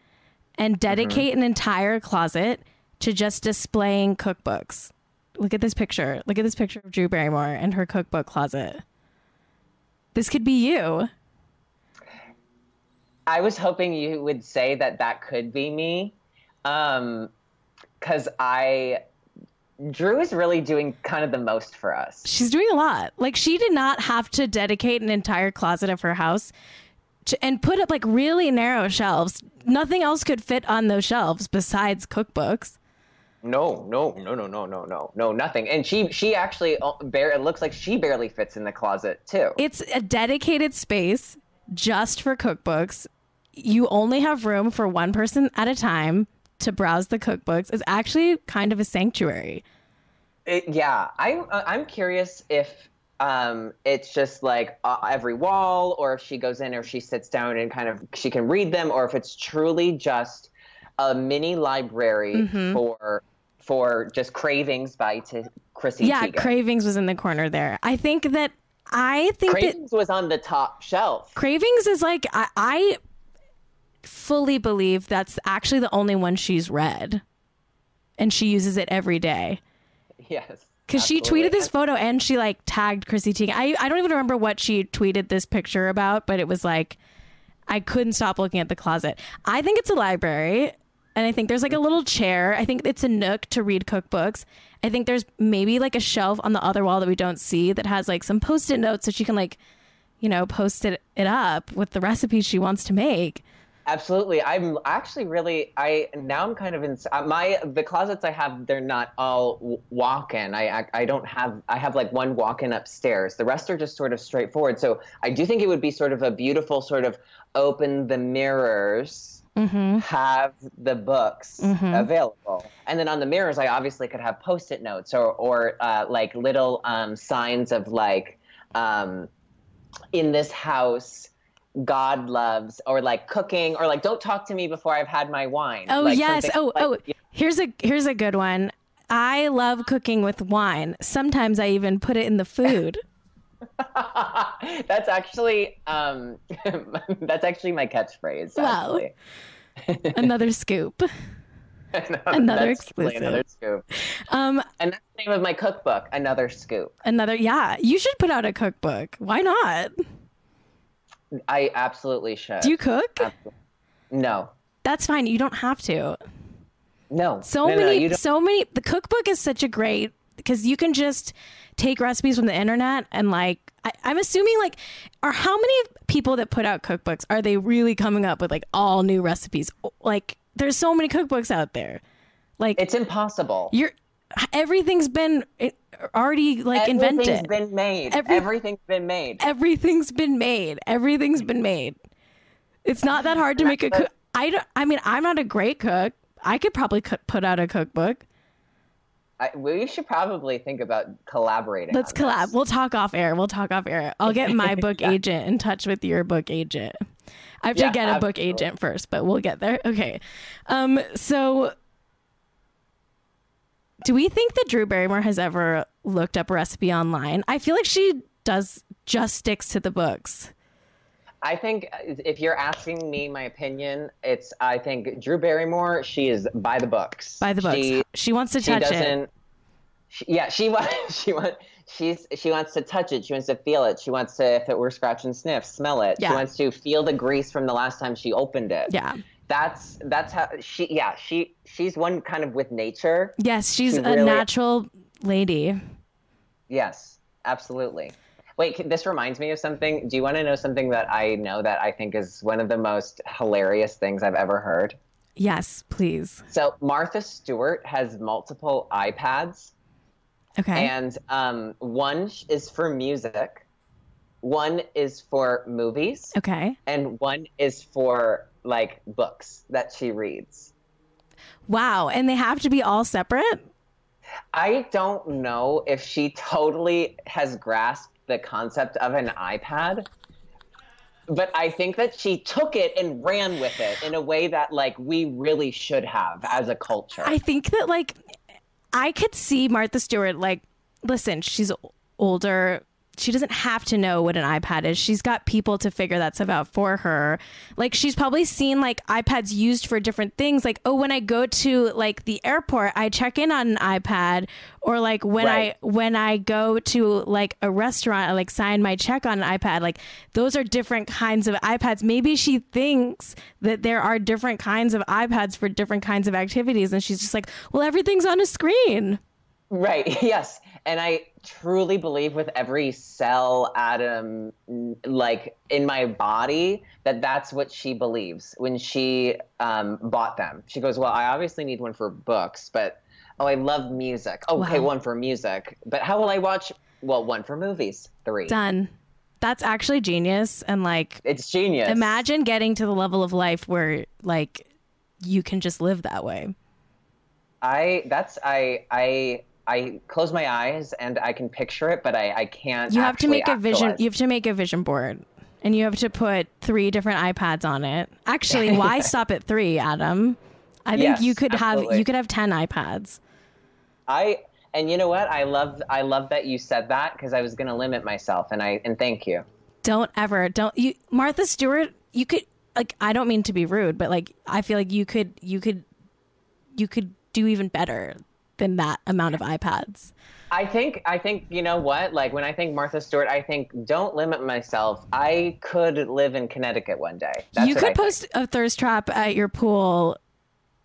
Speaker 1: and dedicate an entire closet to just displaying cookbooks. Look at this picture. Look at this picture of Drew Barrymore and her cookbook closet. This could be you.
Speaker 3: I was hoping you would say that that could be me, Um, because I. Drew is really doing kind of the most for us.
Speaker 1: She's doing a lot. Like she did not have to dedicate an entire closet of her house to, and put up like really narrow shelves. Nothing else could fit on those shelves besides cookbooks.
Speaker 3: No, no, no, no, no, no, no, no, nothing. And she, she actually, uh, bare. It looks like she barely fits in the closet too.
Speaker 1: It's a dedicated space just for cookbooks. You only have room for one person at a time to browse the cookbooks. It's actually kind of a sanctuary.
Speaker 3: It- yeah, I'm, uh, I'm curious if um, it's just like uh, every wall, or if she goes in, or she sits down and kind of she can read them, or if it's truly just a mini library
Speaker 1: Mm-hmm.
Speaker 3: for for just cravings by t- Chrissy
Speaker 1: Yeah,
Speaker 3: Teigen.
Speaker 1: Cravings was in the corner there. I think that I think that
Speaker 3: Cravings was on the top shelf.
Speaker 1: Cravings is like I, I fully believe that's actually the only one she's read, and she uses it every day.
Speaker 3: Yes.
Speaker 1: Because she tweeted this photo and she like tagged Chrissy Teigen. I I don't even remember what she tweeted this picture about, but it was like I couldn't stop looking at the closet. I think it's a library. And I think there's like a little chair. I think it's a nook to read cookbooks. I think there's maybe like a shelf on the other wall that we don't see that has like some post-it notes so she can like, you know, post it, it up with the recipes she wants to make.
Speaker 3: Absolutely. I'm actually really I now I'm kind of in uh, my the closets I have they're not all walk-in. I, I I don't have I have like one walk-in upstairs. The rest are just sort of straightforward. So I do think it would be sort of a beautiful sort of open the mirrors have the books available and then on the mirrors i obviously could have post-it notes or or uh, like little um, signs of like um, in this house god loves or like cooking or like don't talk to me before i've had my wine
Speaker 1: Oh
Speaker 3: Like
Speaker 1: yes. Oh
Speaker 3: like-
Speaker 1: oh. Here's a here's a good one. I love cooking with wine. Sometimes I even put it in the food.
Speaker 3: that's actually um that's actually my catchphrase
Speaker 1: Wow. Another scoop.
Speaker 3: Another
Speaker 1: exclusive.
Speaker 3: another scoop
Speaker 1: Um,
Speaker 3: and that's the name of my cookbook another scoop
Speaker 1: another yeah. You should put out a cookbook. Why not?
Speaker 3: i absolutely should
Speaker 1: Do you cook?
Speaker 3: no
Speaker 1: That's fine. You don't have to.
Speaker 3: no
Speaker 1: So
Speaker 3: no, no,
Speaker 1: many,
Speaker 3: don't-
Speaker 1: so many. The cookbook is such a great because you can just take recipes from the internet and like. I, I'm assuming like, are how many people that put out cookbooks are they really coming up with like all new recipes? Like, there's so many cookbooks out there. Like,
Speaker 3: it's impossible
Speaker 1: you're everything's been eh, already like
Speaker 3: Everything's
Speaker 1: invented.
Speaker 3: been made.
Speaker 1: Every-
Speaker 3: Everything's been made.
Speaker 1: Everything's been made. Everything's been made. It's not that hard to make a cook. I don't. I mean, I'm not a great cook. I could probably put out a cookbook.
Speaker 3: I, we should probably think about collaborating.
Speaker 1: Let's collab.
Speaker 3: this.
Speaker 1: We'll talk off air. We'll talk off air. I'll get my book agent in touch with your book agent. I have to
Speaker 3: Yeah,
Speaker 1: get a book agent first, but we'll get there. Okay. Um. So, do we think that Drew Barrymore has ever looked up a recipe online? I feel like she does. Just sticks to the books.
Speaker 3: I think uh, if you're asking me my opinion, it's I think Drew Barrymore. She is by the books.
Speaker 1: By the books.
Speaker 3: She,
Speaker 1: She, wants to touch it.
Speaker 3: she
Speaker 1: touch
Speaker 3: doesn't.
Speaker 1: it.
Speaker 3: She, yeah, she wants. She wants. She's she wants to touch it. She wants to feel it. She wants to, if it were scratch and sniff, smell it.
Speaker 1: Yeah.
Speaker 3: She wants to feel the grease from the last time she opened it.
Speaker 1: Yeah.
Speaker 3: That's that's how she. Yeah, she she's one kind of with nature.
Speaker 1: Yes, she's
Speaker 3: She
Speaker 1: a
Speaker 3: really-
Speaker 1: natural lady.
Speaker 3: Yes, absolutely. Wait, this reminds me of something. Do you want to know something that I know that I think is one of the most hilarious things I've ever heard?
Speaker 1: Yes, please.
Speaker 3: So Martha Stewart has multiple iPads,
Speaker 1: Okay.
Speaker 3: and um, one is for music, one is for movies,
Speaker 1: okay.
Speaker 3: and one is for like books that she reads.
Speaker 1: Wow. And they have to be all separate?
Speaker 3: I don't know if she totally has grasped the concept of an iPad. But I think that she took it and ran with it in a way that like we really should have as a culture.
Speaker 1: I think that like I could see Martha Stewart like listen, she's older. She doesn't have to know what an iPad is. She's got people to figure that stuff out for her. Like she's probably seen like iPads used for different things. Like, oh, when I go to like the airport, I check in on an iPad. Or like when
Speaker 3: Right.
Speaker 1: I when I go to like a restaurant, I like sign my check on an iPad. Like those are different kinds of iPads. Maybe she thinks that there are different kinds of iPads for different kinds of activities, and she's just like, well, everything's on a screen.
Speaker 3: Right. Yes. And I truly believe with every cell atom, like in my body, that that's what she believes when she um, bought them. She goes, Well, I obviously need one for books, but oh, I love music. Okay,
Speaker 1: Wow.
Speaker 3: one for music. But how will I watch? Well, one for movies. Three.
Speaker 1: Done. That's actually genius, and like
Speaker 3: It's genius.
Speaker 1: imagine getting to the level of life where like you can just live that way.
Speaker 3: I, that's, I, I, I close my eyes and I can picture it, but I, I can't.
Speaker 1: You have to make a vision.
Speaker 3: actualize.
Speaker 1: You have to make a vision board, and you have to put three different iPads on it. Actually, why stop at three, Adam? I think
Speaker 3: Yes,
Speaker 1: you could have you could have ten iPads.
Speaker 3: I and you know what? I love I love that you said that because I was going to limit myself and I and thank you.
Speaker 1: Don't ever don't you Martha Stewart. You could like I don't mean to be rude, but like I feel like you could you could you could do even better than that amount of iPads.
Speaker 3: I think I think you know what? Like when I think Martha Stewart, I think don't limit myself. I could live in Connecticut one day. That's
Speaker 1: you could
Speaker 3: I think.
Speaker 1: post a thirst trap at your pool.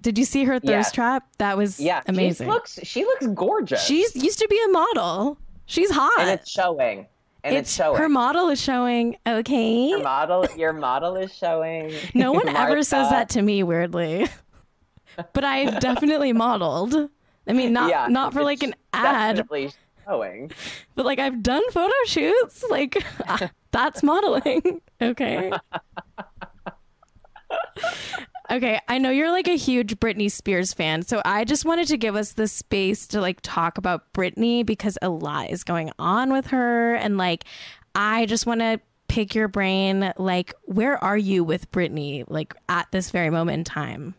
Speaker 1: Did you see her thirst
Speaker 3: Yes.
Speaker 1: trap? That was
Speaker 3: Yeah,
Speaker 1: amazing.
Speaker 3: She looks she looks gorgeous.
Speaker 1: She's used to be a model. She's hot.
Speaker 3: and it's showing. And it's, showing.
Speaker 1: her model is showing. Okay.
Speaker 3: Your model your model is showing.
Speaker 1: No one ever says that to me weirdly. but I've definitely modeled. I mean, not
Speaker 3: Yeah,
Speaker 1: not for like an ad,
Speaker 3: showing.
Speaker 1: but like I've done photo shoots. Like uh, that's modeling. Okay. Okay, I know you're like a huge Britney Spears fan, so I just wanted to give us the space to like talk about Britney because a lot is going on with her and like I just want to pick your brain like where are you with Britney like at this very moment in time?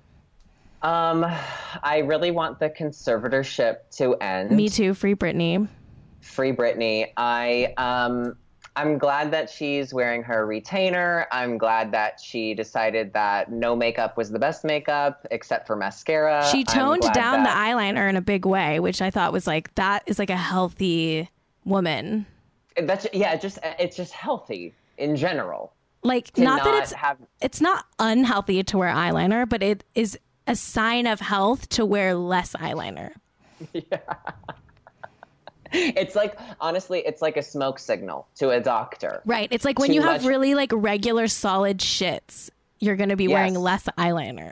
Speaker 3: Um I really want the conservatorship to end.
Speaker 1: Me too, free Britney.
Speaker 3: free Britney. I um I'm glad that she's wearing her retainer. I'm glad that she decided that no makeup was the best makeup except for mascara.
Speaker 1: She toned down
Speaker 3: that-
Speaker 1: the eyeliner in a big way, which I thought was like that is like a healthy woman.
Speaker 3: That's yeah, just it's just healthy in general.
Speaker 1: Like not,
Speaker 3: not,
Speaker 1: that it's
Speaker 3: have
Speaker 1: it's not unhealthy to wear eyeliner, but it is a sign of health to wear less eyeliner. Yeah.
Speaker 3: it's like honestly, it's like a smoke signal to a doctor.
Speaker 1: Right. It's like when
Speaker 3: Too
Speaker 1: you have
Speaker 3: much-
Speaker 1: really like regular solid shits, you're going to be wearing less eyeliner.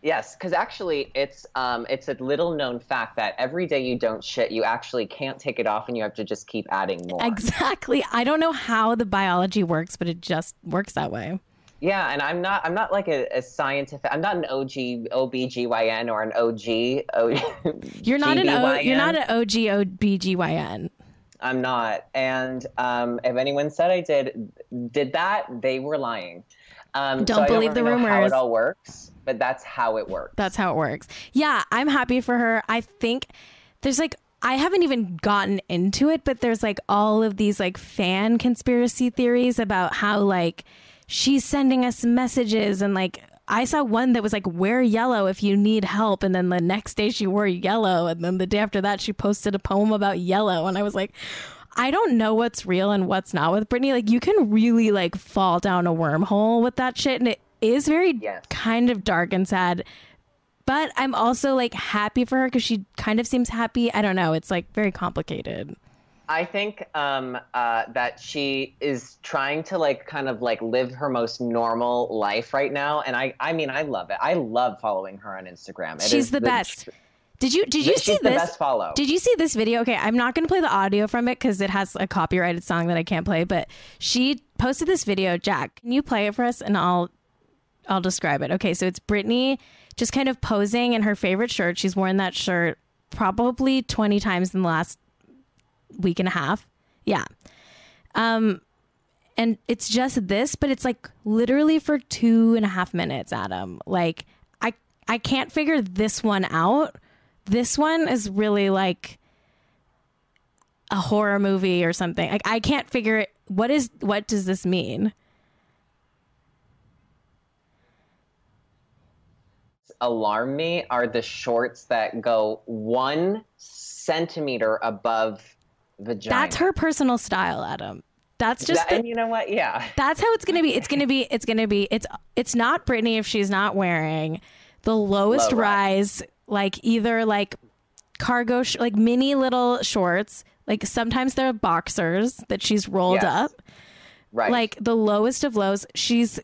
Speaker 3: Yes, because actually, it's um, it's a little known fact that every day you don't shit, you actually can't take it off, and you have to just keep adding more.
Speaker 1: Exactly. I don't know how the biology works, but it just works that way.
Speaker 3: Yeah, and I'm not I'm not like a, a scientific. I'm not an OG OBGYN or an OG. O,
Speaker 1: You're not an o, you're not an OG OBGYN.
Speaker 3: I'm not. And um, if anyone said I did did that, they were lying. Um,
Speaker 1: Don't
Speaker 3: so
Speaker 1: believe the
Speaker 3: really know How it all works, but that's how it works.
Speaker 1: That's how it works. Yeah, I'm happy for her. I think there's like I haven't even gotten into it, but there's like all of these like fan conspiracy theories about how like she's sending us messages and like I saw one that was like wear yellow if you need help and then the next day she wore yellow and then the day after that she posted a poem about yellow and I was like I don't know what's real and what's not with Britney. Like you can really like fall down a wormhole with that shit and it is very
Speaker 3: Yes.
Speaker 1: kind of dark and sad but I'm also like happy for her because she kind of seems happy. I don't know. It's like very complicated.
Speaker 3: I think um, uh, that she is trying to like kind of like live her most normal life right now, and I I mean I love it. I love following her on Instagram. It
Speaker 1: She's
Speaker 3: is
Speaker 1: the best. Did you did you
Speaker 3: She's
Speaker 1: see
Speaker 3: the
Speaker 1: this?
Speaker 3: best follow.
Speaker 1: Did you see this video? Okay, I'm not going to play the audio from it because it has a copyrighted song that I can't play. But she posted this video. Jack, can you play it for us? And I'll I'll describe it. Okay, so it's Britney just kind of posing in her favorite shirt. She's worn that shirt probably 20 times in the last week and a half. Yeah. Um, and it's just this, but it's like literally for two and a half minutes, Adam. Like I I can't figure this one out. This one is really like a horror movie or something. Like I can't figure it. What is what does this mean?
Speaker 3: alarm me are the shorts that go one centimeter above vagina.
Speaker 1: That's her personal style, Adam. That's just
Speaker 3: That-
Speaker 1: the-
Speaker 3: and you know what? Yeah.
Speaker 1: that's how it's gonna be. It's gonna be. It's gonna be. It's it's not Britney if she's not wearing the lowest
Speaker 3: Low
Speaker 1: rise, like either like cargo, sh- like mini little shorts. Like sometimes they're boxers that she's rolled
Speaker 3: Yes.
Speaker 1: up.
Speaker 3: Right.
Speaker 1: Like the lowest of lows. She's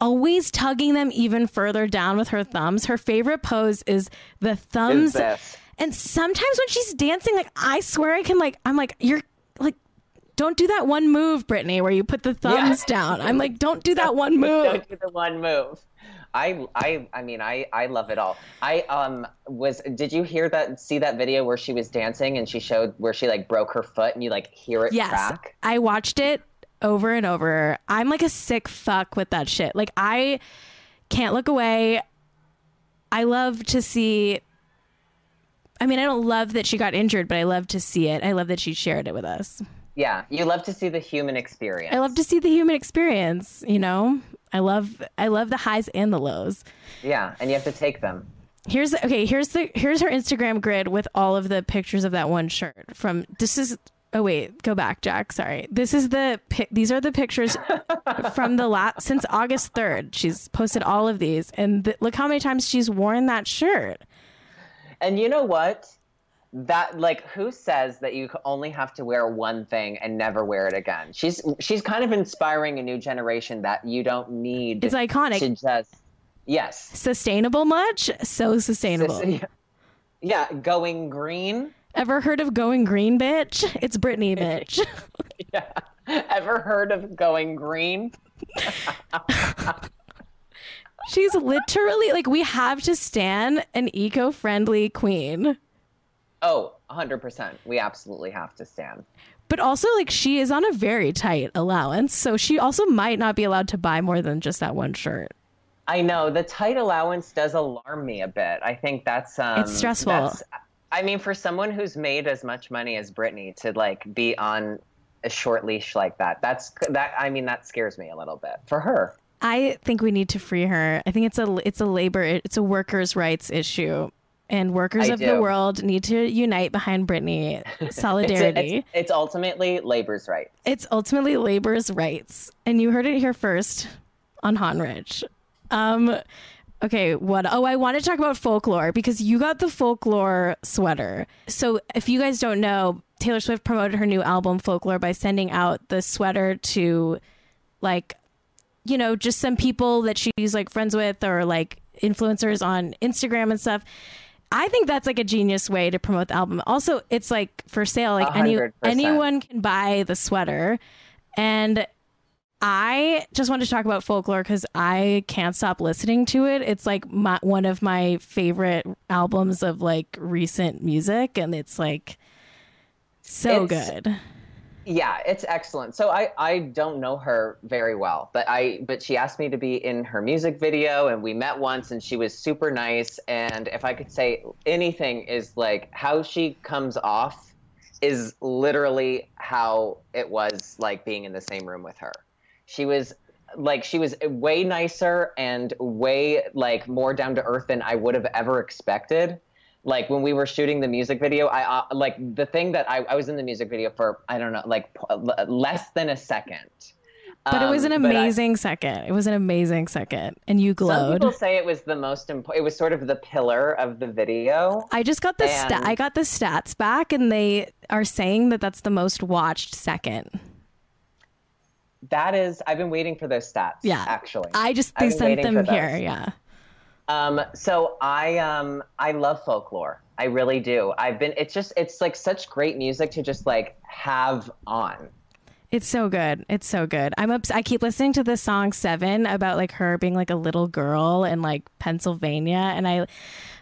Speaker 1: always tugging them even further down with her thumbs. Her favorite pose is the thumbs.
Speaker 3: Is this.
Speaker 1: And sometimes when she's dancing, like I swear I can like I'm like you're like don't do that one move, Britney, where you put the thumbs down. I'm like don't do that one move.
Speaker 3: Don't do the one move. I I I mean I I love it all. I um was did you hear that see that video where she was dancing and she showed where she like broke her foot and you like hear it
Speaker 1: Yes,
Speaker 3: crack?
Speaker 1: I watched it over and over. I'm like a sick fuck with that shit. Like I can't look away. I love to see. I mean, I don't love that she got injured, but I love to see it. I love that she shared it with us.
Speaker 3: Yeah, you love to see the human experience.
Speaker 1: I love to see the human experience. You know, I love I love the highs and the lows.
Speaker 3: Yeah, and you have to take them.
Speaker 1: Here's okay. Here's the here's her Instagram grid with all of the pictures of that one shirt. From this is oh wait, go back, Jack. Sorry. This is the these are the pictures from the last since August third. She's posted all of these, and th- look how many times she's worn that shirt.
Speaker 3: And you know what? That like who says that you only have to wear one thing and never wear it again? She's she's kind of inspiring a new generation that you don't need
Speaker 1: It's iconic.
Speaker 3: to just yes.
Speaker 1: Sustainable much? So sustainable.
Speaker 3: Yeah. Yeah, going green.
Speaker 1: Ever heard of going green, bitch? It's Britney, bitch.
Speaker 3: Yeah. Ever heard of going green?
Speaker 1: She's literally like we have to stand an eco-friendly queen.
Speaker 3: Oh, 100%. We absolutely have to stand.
Speaker 1: But also like she is on a very tight allowance, so she also might not be allowed to buy more than just that one shirt.
Speaker 3: I know the tight allowance does alarm me a bit. I think that's um
Speaker 1: It's stressful.
Speaker 3: that's- I mean, for someone who's made as much money as Britney to like be on a short leash like that, that's that. I mean, that scares me a little bit for her.
Speaker 1: I think we need to free her. I think it's a it's a labor it's a workers' rights issue. And workers
Speaker 3: I
Speaker 1: of the world need to unite behind Britney.
Speaker 3: It's,
Speaker 1: Solidarity.
Speaker 3: it's, it's ultimately labor's right.
Speaker 1: It's ultimately labor's rights. And you heard it here first on Hot and Rich. Um okay, what oh I want to talk about folklore because you got the folklore sweater. So if you guys don't know, Taylor Swift promoted her new album Folklore by sending out the sweater to like you know, just some people that she's like friends with or like influencers on Instagram and stuff. I think that's like a genius way to promote the album. Also, it's like for sale. Like
Speaker 3: hundred percent.
Speaker 1: anyone can buy the sweater. And I just wanted to talk about folklore because I can't stop listening to it. It's like my, one of my favorite albums of like recent music, and it's like so
Speaker 3: It's-
Speaker 1: good.
Speaker 3: Yeah, it's excellent. So I I don't know her very well, but I but she asked me to be in her music video and we met once and she was super nice and if I could say anything is like how she comes off is literally how it was like being in the same room with her. She was like she was way nicer and way like more down to earth than I would have ever expected like when we were shooting the music video i uh, like the thing that I, I was in the music video for i don't know like p- less than a second
Speaker 1: But it was an
Speaker 3: Um, but I-
Speaker 1: amazing second. It was an amazing second, and you glowed some
Speaker 3: people say it was the most important it was sort of the pillar of the video
Speaker 1: I just got the sta-
Speaker 3: And-
Speaker 1: I got the stats back, and they are saying that that's the most watched second.
Speaker 3: that is i've been waiting for those stats
Speaker 1: Yeah,
Speaker 3: actually
Speaker 1: I just
Speaker 3: I've
Speaker 1: they sent them here. Yeah,
Speaker 3: Um, so I um I love folklore. I really do. I've been it's just it's like such great music to just like have on.
Speaker 1: it's so good. It's so good. I'm ups- I keep listening to the song Seven about like her being like a little girl in like Pennsylvania, and I,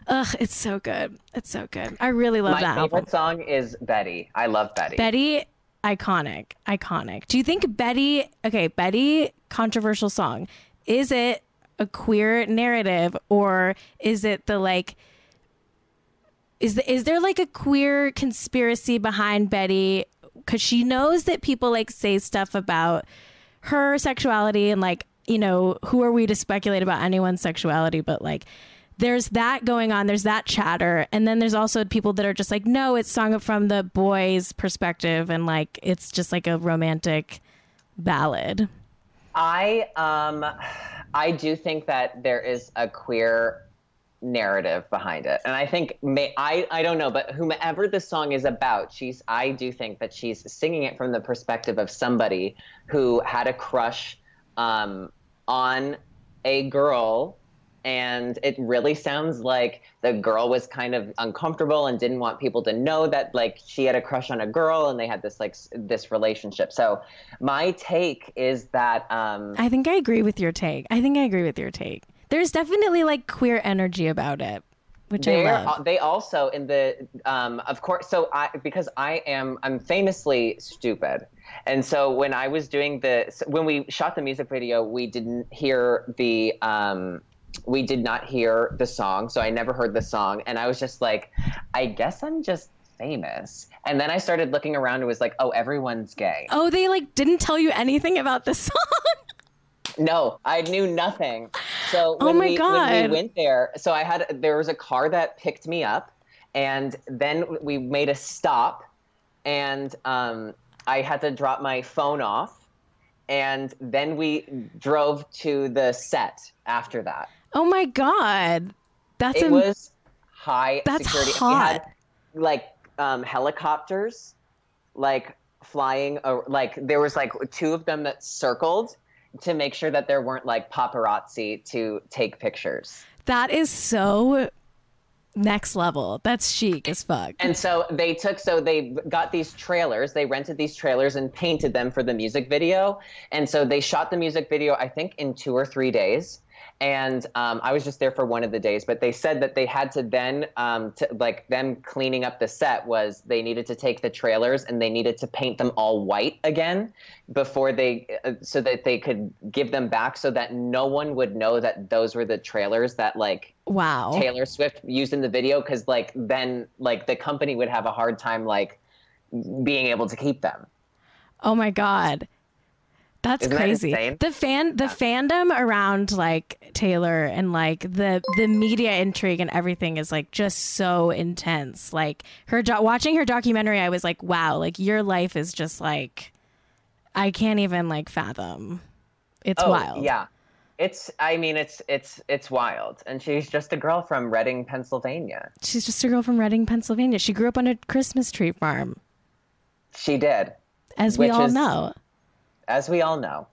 Speaker 1: ugh, it's so good. It's so good. I really love
Speaker 3: My
Speaker 1: that
Speaker 3: favorite
Speaker 1: album.
Speaker 3: song is Betty. I love Betty.
Speaker 1: Betty iconic, iconic. Do you think Betty? Okay, Betty, controversial song. Is it a queer narrative or is it the like? Is the, is there like a queer conspiracy behind Betty? Because she knows that people like say stuff about her sexuality and like you know who are we to speculate about anyone's sexuality? But like there's that going on. There's that chatter, and then there's also people that are just like, no, it's sung from the boy's perspective, and like it's just like a romantic ballad.
Speaker 3: I um, I do think that there is a queer narrative behind it, and I think may I I don't know, but whomever the song is about, she's I do think that she's singing it from the perspective of somebody who had a crush um, on a girl and it really sounds like the girl was kind of uncomfortable and didn't want people to know that like she had a crush on a girl and they had this like s- this relationship so my take is that um
Speaker 1: I think I agree with your take. I think I agree with your take. There's definitely like queer energy about it, which love.
Speaker 3: they also in the um of course so i because i am i'm famously stupid and so when i was doing the when we shot the music video we didn't hear the um we did not hear the song so i never heard the song and i was just like i guess i'm just famous and then i started looking around and was like oh everyone's gay
Speaker 1: oh, they like didn't tell you anything about the song.
Speaker 3: No, I knew nothing. So
Speaker 1: Oh
Speaker 3: when,
Speaker 1: my
Speaker 3: we, when
Speaker 1: God.
Speaker 3: we went there, so I had there was a car that picked me up, and then we made a stop, and um, I had to drop my phone off, and then we drove to the set after that.
Speaker 1: Oh my god, that's
Speaker 3: It
Speaker 1: am-
Speaker 3: was high
Speaker 1: That's
Speaker 3: security.
Speaker 1: Hot.
Speaker 3: had like um, helicopters, like flying. Uh, like there was like two of them that circled to make sure that there weren't like paparazzi to take pictures.
Speaker 1: that is so next level. That's chic as fuck.
Speaker 3: And so they took, so they got these trailers, they rented these trailers and painted them for the music video. And so they shot the music video, I think, in two or three days. And um, I was just there for one of the days, but they said that they had to then, um, to, like them cleaning up the set was they needed to take the trailers and they needed to paint them all white again before they, uh, so that they could give them back so that no one would know that those were the trailers that like
Speaker 1: wow.
Speaker 3: Taylor Swift used in the video because like then like the company would have a hard time like being able to keep them.
Speaker 1: Oh my god. That's
Speaker 3: Isn't
Speaker 1: crazy.
Speaker 3: insane?
Speaker 1: the fan the fandom around like Taylor and like the the media intrigue and everything is like just so intense. Like her do- watching her documentary I was like, wow, like your life is just like I can't even like fathom. It's oh, wild.
Speaker 3: Oh, Yeah. It's I mean it's it's it's wild. And she's just a girl from Reading, Pennsylvania.
Speaker 1: She's just a girl from Reading, Pennsylvania. She grew up on a Christmas tree farm,
Speaker 3: She did,
Speaker 1: as we all
Speaker 3: is-
Speaker 1: know.
Speaker 3: As we all know.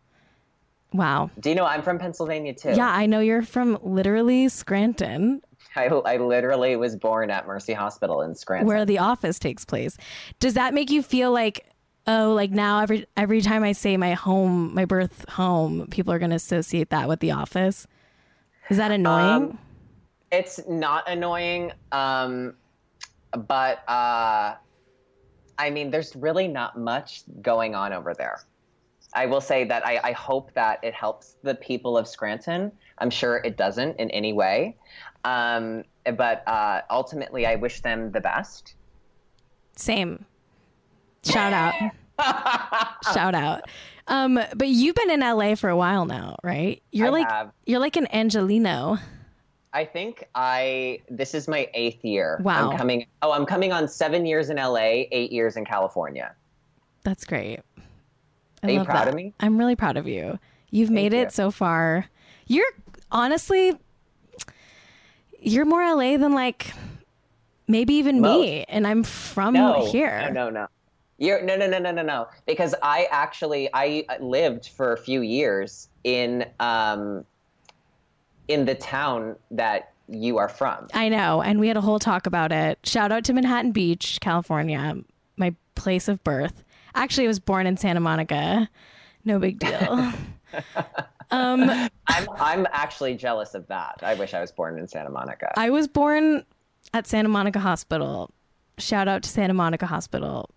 Speaker 1: Wow.
Speaker 3: Do you know I'm from Pennsylvania too?
Speaker 1: Yeah, I know you're from literally Scranton.
Speaker 3: I, I literally was born at Mercy Hospital in Scranton.
Speaker 1: where the office takes place. Does that make you feel like oh like now every every time I say my home my birth home people are going to associate that with the office? Is that annoying?
Speaker 3: Um, it's not annoying um but uh i mean there's really not much going on over there i will say that I, I hope that it helps the people of scranton i'm sure it doesn't in any way um but uh ultimately i wish them the best
Speaker 1: Same. Shout out. Shout out. Um but you've been in LA for a while now, right? You're
Speaker 3: I
Speaker 1: like
Speaker 3: have.
Speaker 1: you're like an Angeleno.
Speaker 3: i think i this is my eighth year
Speaker 1: Wow.
Speaker 3: i'm coming oh i'm coming on seven years in la eight years in california
Speaker 1: That's great. I
Speaker 3: Are you proud
Speaker 1: that.
Speaker 3: of me?
Speaker 1: I'm really proud of you. You've made
Speaker 3: you.
Speaker 1: it so far. You're honestly, you're more LA than like maybe even me, and I'm from
Speaker 3: no,
Speaker 1: here.
Speaker 3: No, no, no. You're no, no, no, no, no, no. Because I actually I lived for a few years in um in the town that you are from.
Speaker 1: I know, and we had a whole talk about it. Shout out to Manhattan Beach, California, my place of birth. Actually, I was born in Santa Monica. No big deal.
Speaker 3: Um, I'm I'm actually jealous of that. I wish I was born in Santa Monica.
Speaker 1: I was born at Santa Monica Hospital. Shout out to Santa Monica Hospital.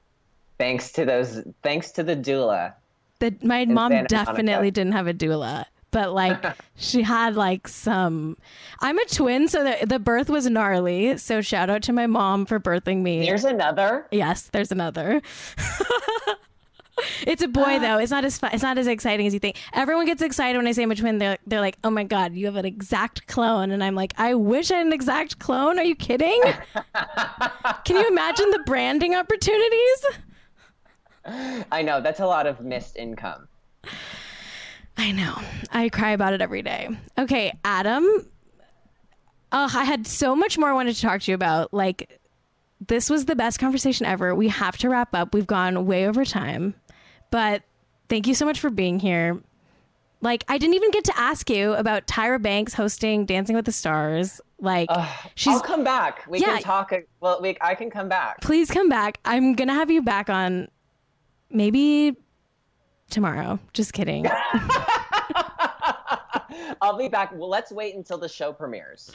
Speaker 3: Thanks to those. Thanks to the doula.
Speaker 1: The, my mom
Speaker 3: Santa
Speaker 1: definitely
Speaker 3: Monica.
Speaker 1: didn't have a doula, but like she had like some. I'm a twin, so the, the birth was gnarly. So shout out to my mom for birthing me.
Speaker 3: Here's another.
Speaker 1: yes, there's another. it's a boy though. It's not as fun, it's not as exciting as you think. Everyone gets excited when I say I'm a twin. They're they're like, oh my god, you have an exact clone, and I'm like, I wish I had an exact clone. Are you kidding? Can you imagine the branding opportunities?
Speaker 3: I know that's a lot of missed income.
Speaker 1: I know. I cry about it every day. Okay, Adam. Oh, I had so much more I wanted to talk to you about. Like, this was the best conversation ever. We have to wrap up. We've gone way over time. But thank you so much for being here. Like, I didn't even get to ask you about Tyra Banks hosting Dancing with the Stars. Like, she's.
Speaker 3: I'll come back. We
Speaker 1: Yeah.
Speaker 3: can talk. Well, we, I can come back.
Speaker 1: Please come back. I'm going to have you back on maybe tomorrow. Just kidding.
Speaker 3: I'll be back. Well, let's wait until the show premieres.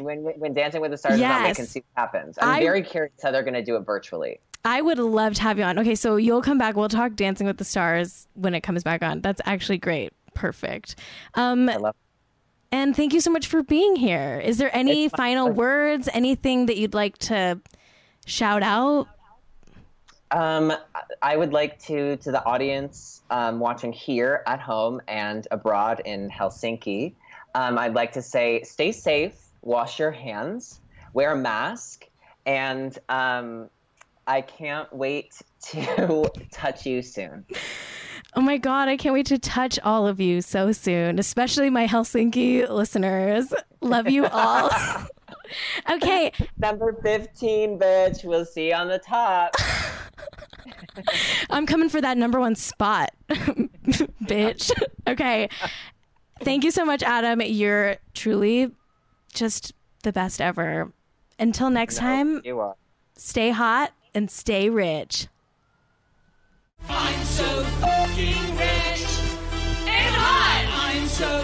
Speaker 3: When when Dancing with the Stars is on, we can see what happens. I'm
Speaker 1: I-
Speaker 3: very curious how they're going to do it virtually.
Speaker 1: I would love to have you on. Okay, so you'll come back. We'll talk Dancing with the Stars when it comes back on. That's actually great. Perfect. Um,
Speaker 3: I love.
Speaker 1: and thank you so much for being here. Is there any
Speaker 3: It's
Speaker 1: final words? Anything that you'd like to shout out?
Speaker 3: Um, I would like to to the audience um, watching here at home and abroad in Helsinki. Um, I'd like to say, stay safe, wash your hands, wear a mask, and um, I can't wait to touch you soon.
Speaker 1: Oh my God, I can't wait to touch all of you so soon, especially my Helsinki listeners. Love you all. okay,
Speaker 3: Number 15, bitch. We'll see you on the top.
Speaker 1: I'm coming for that number one spot, bitch. Okay. Thank you so much, Adam. You're truly just the best ever. Until next time,
Speaker 3: You are.
Speaker 1: stay hot and stay rich.
Speaker 4: I'm so fucking rich and hot. I'm so